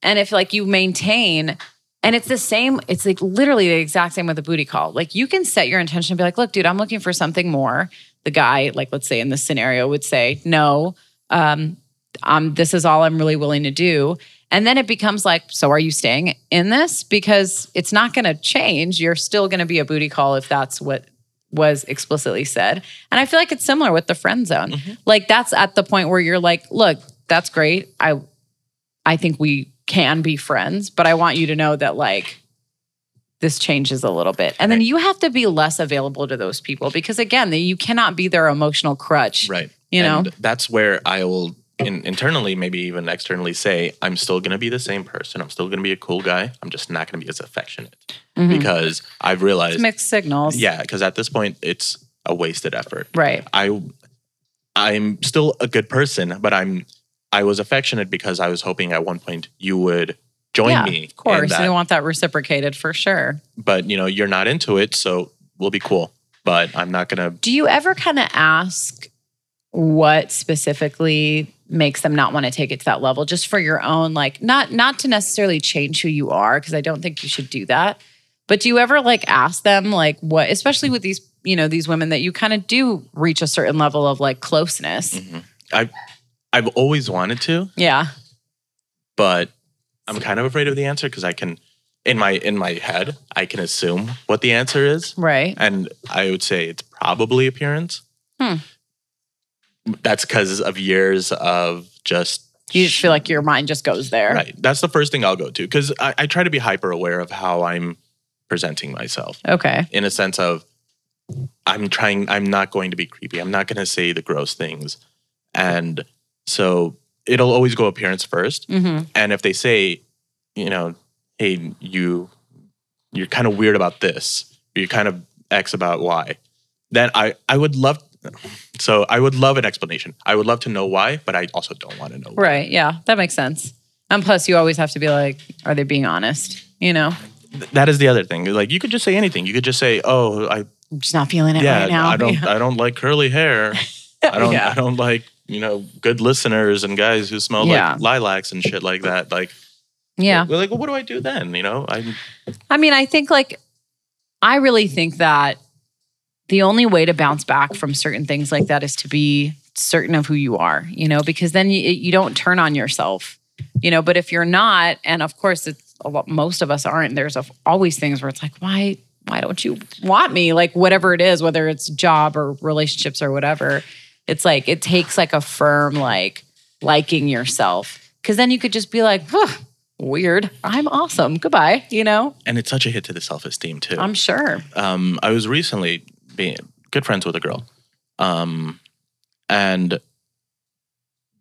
And if like you maintain, and it's the same, it's like literally the exact same with a booty call. Like you can set your intention and be like, look, dude, I'm looking for something more. The guy, like let's say in this scenario, would say, no, um, um, this is all I'm really willing to do. And then it becomes like, so are you staying in this? Because it's not going to change. You're still going to be a booty call if that's what was explicitly said. And I feel like it's similar with the friend zone. Like that's at the point where you're like, look, that's great. I I think we can be friends, but I want you to know that like this changes a little bit. And then you have to be less available to those people because again, you cannot be their emotional crutch. Right. You know? That's where I will in, internally, maybe even externally say, I'm still going to be the same person. I'm still going to be a cool guy. I'm just not going to be as affectionate Mhm. because I've realized, It's mixed signals. yeah, because at this point, it's a wasted effort. Right. I, I'm still a good person, but I'm, I was affectionate because I was hoping at one point you would join yeah, me. Of course. that. You want that reciprocated for sure. but you know, you're not into it, so we'll be cool. But I'm not gonna. Do you ever kind of ask what specifically makes them not want to take it to that level just for your own like not not to necessarily change who you are because I don't think you should do that. But do you ever like ask them like what especially with these you know these women that you kind of do reach a certain level of like closeness. Mm-hmm. I've I've always wanted to, Yeah. but I'm kind of afraid of the answer because I can, in my in my head, I can assume what the answer is, Right. and I would say it's probably appearance. Hmm. That's because of years of just. You just feel like your mind just goes there. Right. That's the first thing I'll go to because I, I try to be hyper aware of how I'm presenting myself. Okay. in a sense of I'm trying I'm not going to be creepy. I'm not going to say the gross things. And so it'll always go appearance first. Mm-hmm. And if they say, you know, hey, you you're kind of weird about this, or you're kind of X about Y, then I I would love so I would love an explanation. I would love to know why, but I also don't want to know why. Right. Yeah. That makes sense. And plus, you always have to be like, are they being honest? You know, Th- That is the other thing. Like you could just say anything. You could just say, "Oh, I I'm just not feeling it yeah, right now. I don't I don't like curly hair." I don't Yeah. I don't like, you know, good listeners and guys who smell Yeah. like lilacs and shit like that. Like Yeah. we're like, well, what do I do then? You know, I I mean, I think like, I really think that the only way to bounce back from certain things like that is to be certain of who you are, you know, because then you, you don't turn on yourself, you know. But if you're not, and of course, it's a lot, most of us aren't, there's always things where it's like, why, why don't you want me? Like, whatever it is, whether it's job or relationships or whatever, it's like, it takes like a firm, like, liking yourself. Cause then you could just be like, huh, weird. I'm awesome. Goodbye, you know? and it's such a hit to the self esteem too. I'm sure. um, I was recently being good friends with a girl, um, and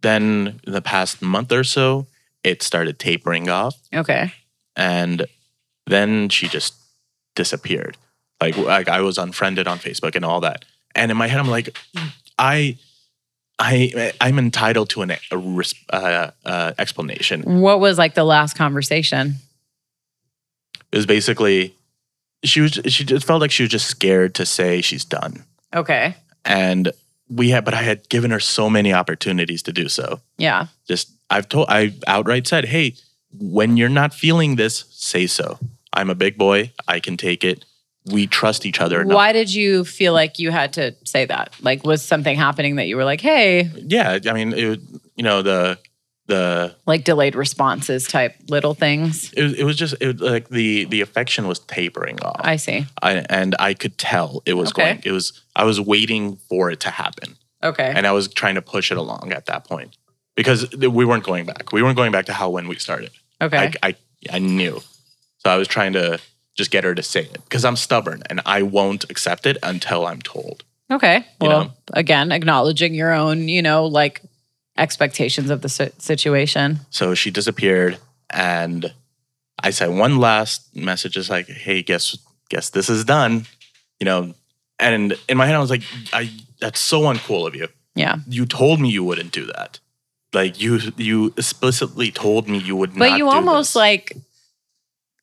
then the past month or so, it started tapering off, Okay. and then she just disappeared. Like, like I was unfriended on Facebook and all that. And in my head, I'm like, I, I, I'm entitled to an uh, uh, explanation. What was like the last conversation? It was basically, she was, she just felt like she was just scared to say she's done. Okay. and we had but i had given her so many opportunities to do so Yeah. just i've told i outright said hey when you're not feeling this say so i'm a big boy i can take it we trust each other enough. Why did you feel like you had to say that? Like, was something happening that you were like, hey, yeah i mean it, you know the the like delayed responses type little things? it was, it was just it was like the the affection was tapering off I see. I, and i could tell it was Okay. going it was i was waiting for it to happen Okay. and i was trying to push it along at that point because we weren't going back we weren't going back to how when we started okay. I, I I knew. So I was trying to just get her to say it because I'm stubborn and I won't accept it until I'm told. okay. you Well, know? again, acknowledging your own, you know, like expectations of the situation. So she disappeared and I said one last message is like, "Hey, guess guess this is done." You know, and in my head I was like, "I that's so uncool of you. Yeah. You told me you wouldn't do that. Like you you explicitly told me you would not But you almost this." like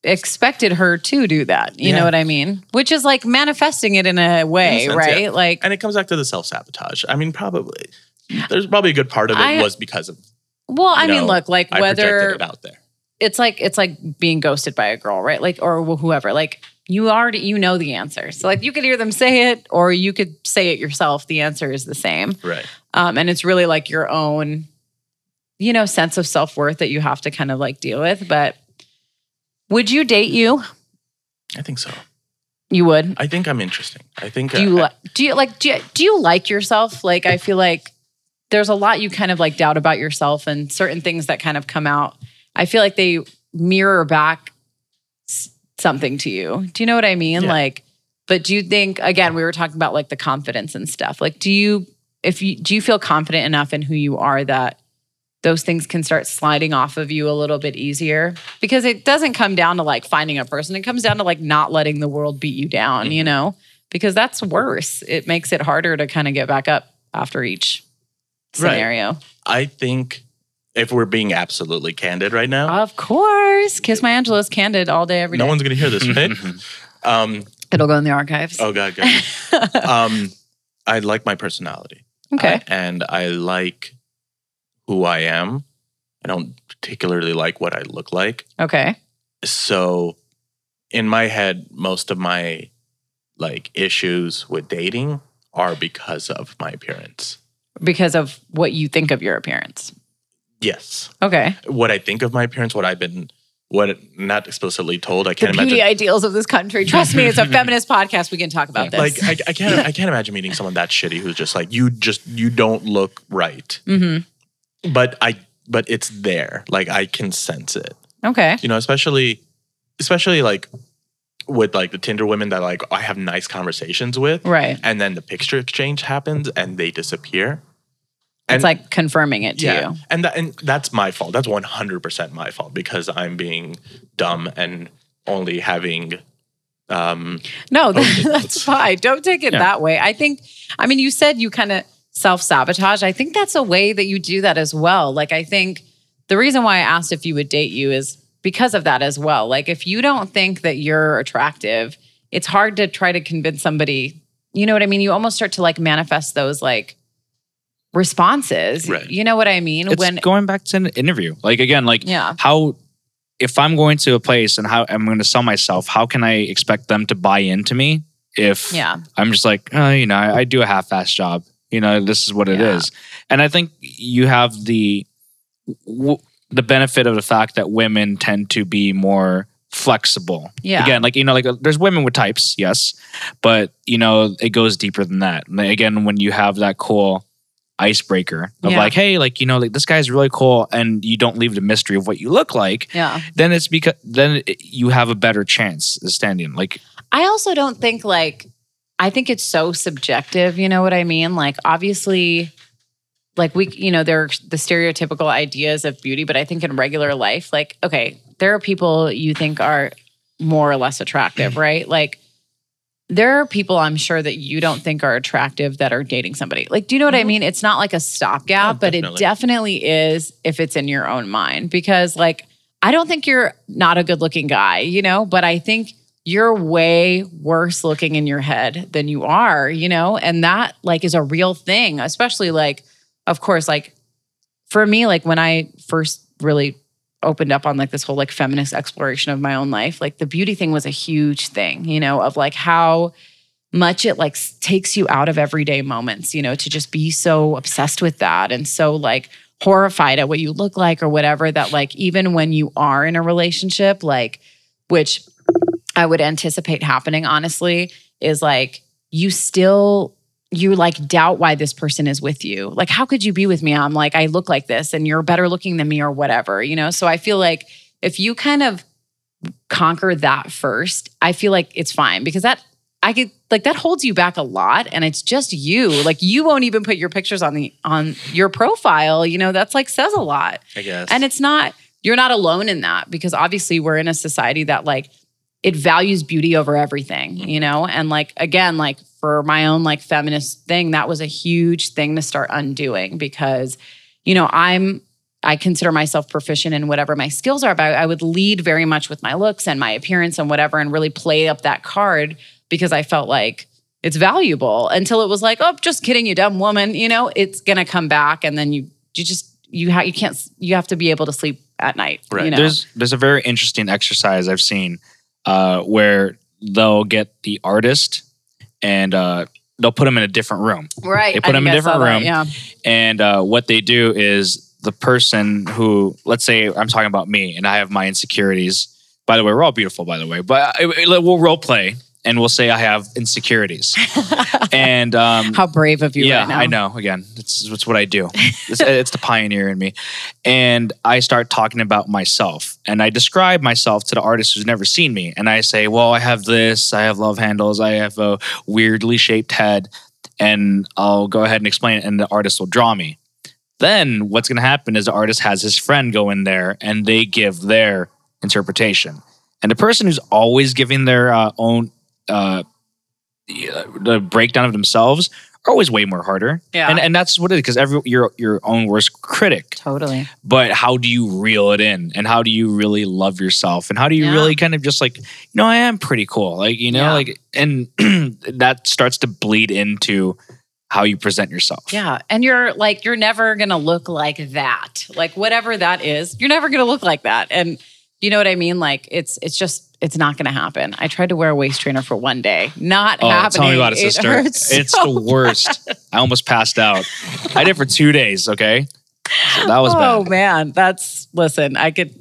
expected her to do that. You know what I mean? Which is like manifesting it in a way, sense, right? yeah. Like, and it comes back to the self-sabotage. I mean, probably there's probably a good part of it I- was because of well, I you mean, know, look, like I whether it out there. it's like it's like being ghosted by a girl, right? Like or whoever. Like you already you know the answer. So like you could hear them say it or you could say it yourself. The answer is the same. Right. Um, and it's really like your own, you know, sense of self-worth that you have to kind of like deal with. But would you date you? I think so. You would. I think I'm interesting. I think Do you uh, li- do you like do you, do you like yourself? Like I feel like there's a lot you kind of like doubt about yourself and certain things that kind of come out I feel like they mirror back something to you. Do you know what I mean? Yeah. Like, but do you think again, we were talking about like the confidence and stuff. Like, do you if you do you feel confident enough in who you are that those things can start sliding off of you a little bit easier? Because it doesn't come down to like finding a person. It comes down to like not letting the world beat you down, you know? Because that's worse. It makes it harder to kind of get back up after each Right. scenario. I think if we're being absolutely candid right now, Of course. Kiss My Angela's candid all day, every day. no one's going to hear this, right? um, It'll go in the archives. oh, God, God. um, I like my personality. okay. I- and I like who I am. I don't particularly like what I look like. okay. So in my head, most of my like issues with dating are because of my appearance. Because of what you think of your appearance. Yes. Okay. What I think of my appearance, what I've been what not explicitly told, I can't the beauty imagine ideals of this country. Trust me, it's a feminist podcast. We can talk about this. like I, I can't I can't imagine meeting someone that shitty who's just like you just you don't look right. hmm But I but it's there. Like I can sense it. Okay. you know especially especially like with like the tinder women that like i have nice conversations with Right. and then the picture exchange happens and they disappear It's like confirming it to yeah you. and that and that's my fault that's 100% my fault because i'm being dumb and only having um No, that, that's that's- fine. Don't take it Yeah. that way. I think, I mean, you said you kind of self sabotage. I think that's a way that you do that as well. Like, I think the reason why I asked if you would date you is because of that as well. Like, if you don't think that you're attractive, it's hard to try to convince somebody. You know what I mean? You almost start to like manifest those like responses. Right. You know what I mean? It's going back to an interview. Like again, like Yeah. how if I'm going to a place and how I'm going to sell myself, how can I expect them to buy into me if yeah. I'm just like, oh, you know, I, I do a half-ass job. You know, this is what it Yeah. is. And I think you have the w- the benefit of the fact that women tend to be more flexible. Yeah. Again, like you know, like uh, there's women with types, yes, but you know, it goes deeper than that. And again, when you have that cool icebreaker of Yeah. like, hey, like you know, like this guy's really cool, and you don't leave the mystery of what you look like, Yeah. then it's because then it, you have a better chance of standing. Like, I also don't think like I think it's so subjective, you know what I mean? Like obviously like we you know there are the stereotypical ideas of beauty, but I think in regular life like okay, there are people you think are more or less attractive, right? Like there are people I'm sure that you don't think are attractive that are dating somebody. Like, do you know what I mm-hmm. mean? It's not like a stopgap, Oh, but it definitely. definitely is if it's in your own mind. Because, like, I don't think you're not a good looking guy, you know, but I think you're way worse looking in your head than you are, you know, and that like is a real thing, especially like, of course, like for me, like when I first really opened up on like this whole like feminist exploration of my own life, like the beauty thing was a huge thing, you know, of like how much it like takes you out of everyday moments, you know, to just be so obsessed with that and so like horrified at what you look like or whatever that like even when you are in a relationship, like which I would anticipate happening honestly is like you still you like doubt why this person is with you. Like how could you be with me? I'm like I look like this and you're better looking than me or whatever, you know? So I feel like if you kind of conquer that first, I feel like it's fine because that I could like that holds you back a lot and it's just you. Like you won't even put your pictures on the on your profile, you know, that's like says a lot. i guess And it's not, you're not alone in that because obviously we're in a society that like it values beauty over everything, you mm-hmm. know? And like, again, like for my own like feminist thing, that was a huge thing to start undoing because, you know, I'm, I consider myself proficient in whatever my skills are, but I would lead very much with my looks and my appearance and whatever and really play up that card because I felt like it's valuable until it was like, oh, just kidding, you dumb woman. You know, it's gonna come back and then you, you just, you ha- you can't you have to be able to sleep at night. Right. You know? There's there's a very interesting exercise I've seen uh, where they'll get the artist and uh, they'll put them in a different room. right. they put I them in a a I saw different that, room. Yeah. And uh, what they do is the person who, let's say, I'm talking about me and I have my insecurities. By the way, we're all beautiful, by the way, but we'll role play. And we'll say I have insecurities. and um, How brave of you yeah, right now. I know. Again, it's it's what I do. It's, it's the pioneer in me, and I start talking about myself, and I describe myself to the artist who's never seen me, and I say, "Well, I have this. I have love handles. I have a weirdly shaped head," and I'll go ahead and explain it, and the artist will draw me. Then what's going to happen is the artist has his friend go in there, and they give their interpretation, and the person who's always giving their uh, own. Uh, the breakdown of themselves are always way more harder. Yeah. And and that's what it is because every your your own worst critic. Totally. But how do you reel it in? And how do you really love yourself? And how do you Yeah. really kind of just like, you know, I am pretty cool. Like, you know, Yeah. like and that starts to bleed into how you present yourself. Yeah. And you're like, you're never going to look like that. Like, whatever that is, you're never going to look like that. And you know what I mean? Like, it's, it's just, it's not going to happen. I tried to wear a waist trainer for one day. Not Oh, happening. tell me about it, It sister. hurts it's so the worst. I almost passed out. I did it for two days. Okay, so that was bad. oh bad. man, that's listen. I could,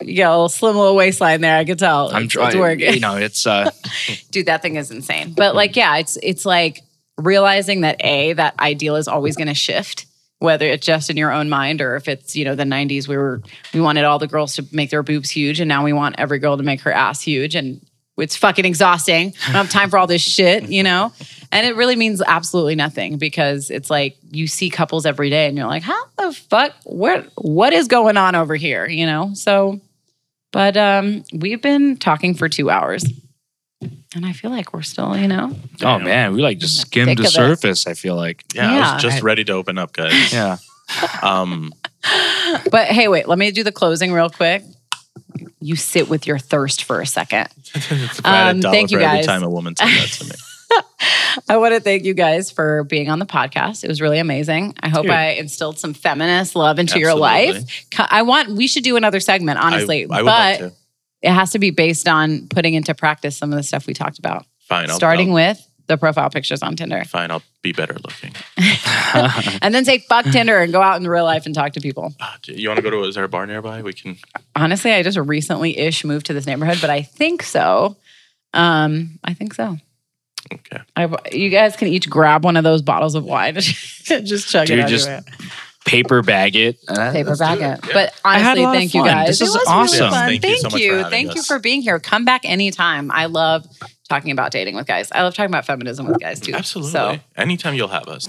you got a little slim little waistline there. I could tell. I'm it's, trying. it's working. You know, it's uh, Dude, that thing is insane. But like, yeah, it's it's like realizing that a that ideal is always going to shift, whether it's just in your own mind or if it's you know the '90s we were we wanted all the girls to make their boobs huge, and now we want every girl to make her ass huge, and it's fucking exhausting. I don't have time for all this shit, you know. And it really means absolutely nothing because it's like you see couples every day, and you're like, how the fuck? What what is going on over here? You know. So, but um, we've been talking for two hours. And I feel like we're still, you know, oh man, we like just the skimmed the of it. surface. I feel like. Yeah, I was just ready to open up, guys. Yeah. Um, But hey, wait, let me do the closing real quick. You sit with your thirst for a second. if I had Um, a thank you, for every guys. time a woman said that to me. I want to thank you guys for being on the podcast. It was really amazing. I hope Dude. I instilled some feminist love into your life. I want we should do another segment, honestly, I, I would but love to. It has to be based on putting into practice some of the stuff we talked about. Fine. I'll, starting I'll, with the profile pictures on Tinder. Fine, I'll be better looking. and then say fuck Tinder and go out in real life and talk to people. Do You want to go to? Is there a bar nearby? We can. Honestly, I just recently ish moved to this neighborhood, but I think so. Um, I think so. Okay. I, you guys can each grab one of those bottles of wine and just chug Dude, it out just of it. Paper bag it. Uh, Paper bag it. Yeah. But honestly, a lot of thank you guys. This it is was awesome. really fun. Thank you so much for having Thank you for being here. Come back anytime. I love talking about dating with guys. I love talking about feminism with guys too. Absolutely. So Anytime you'll have us.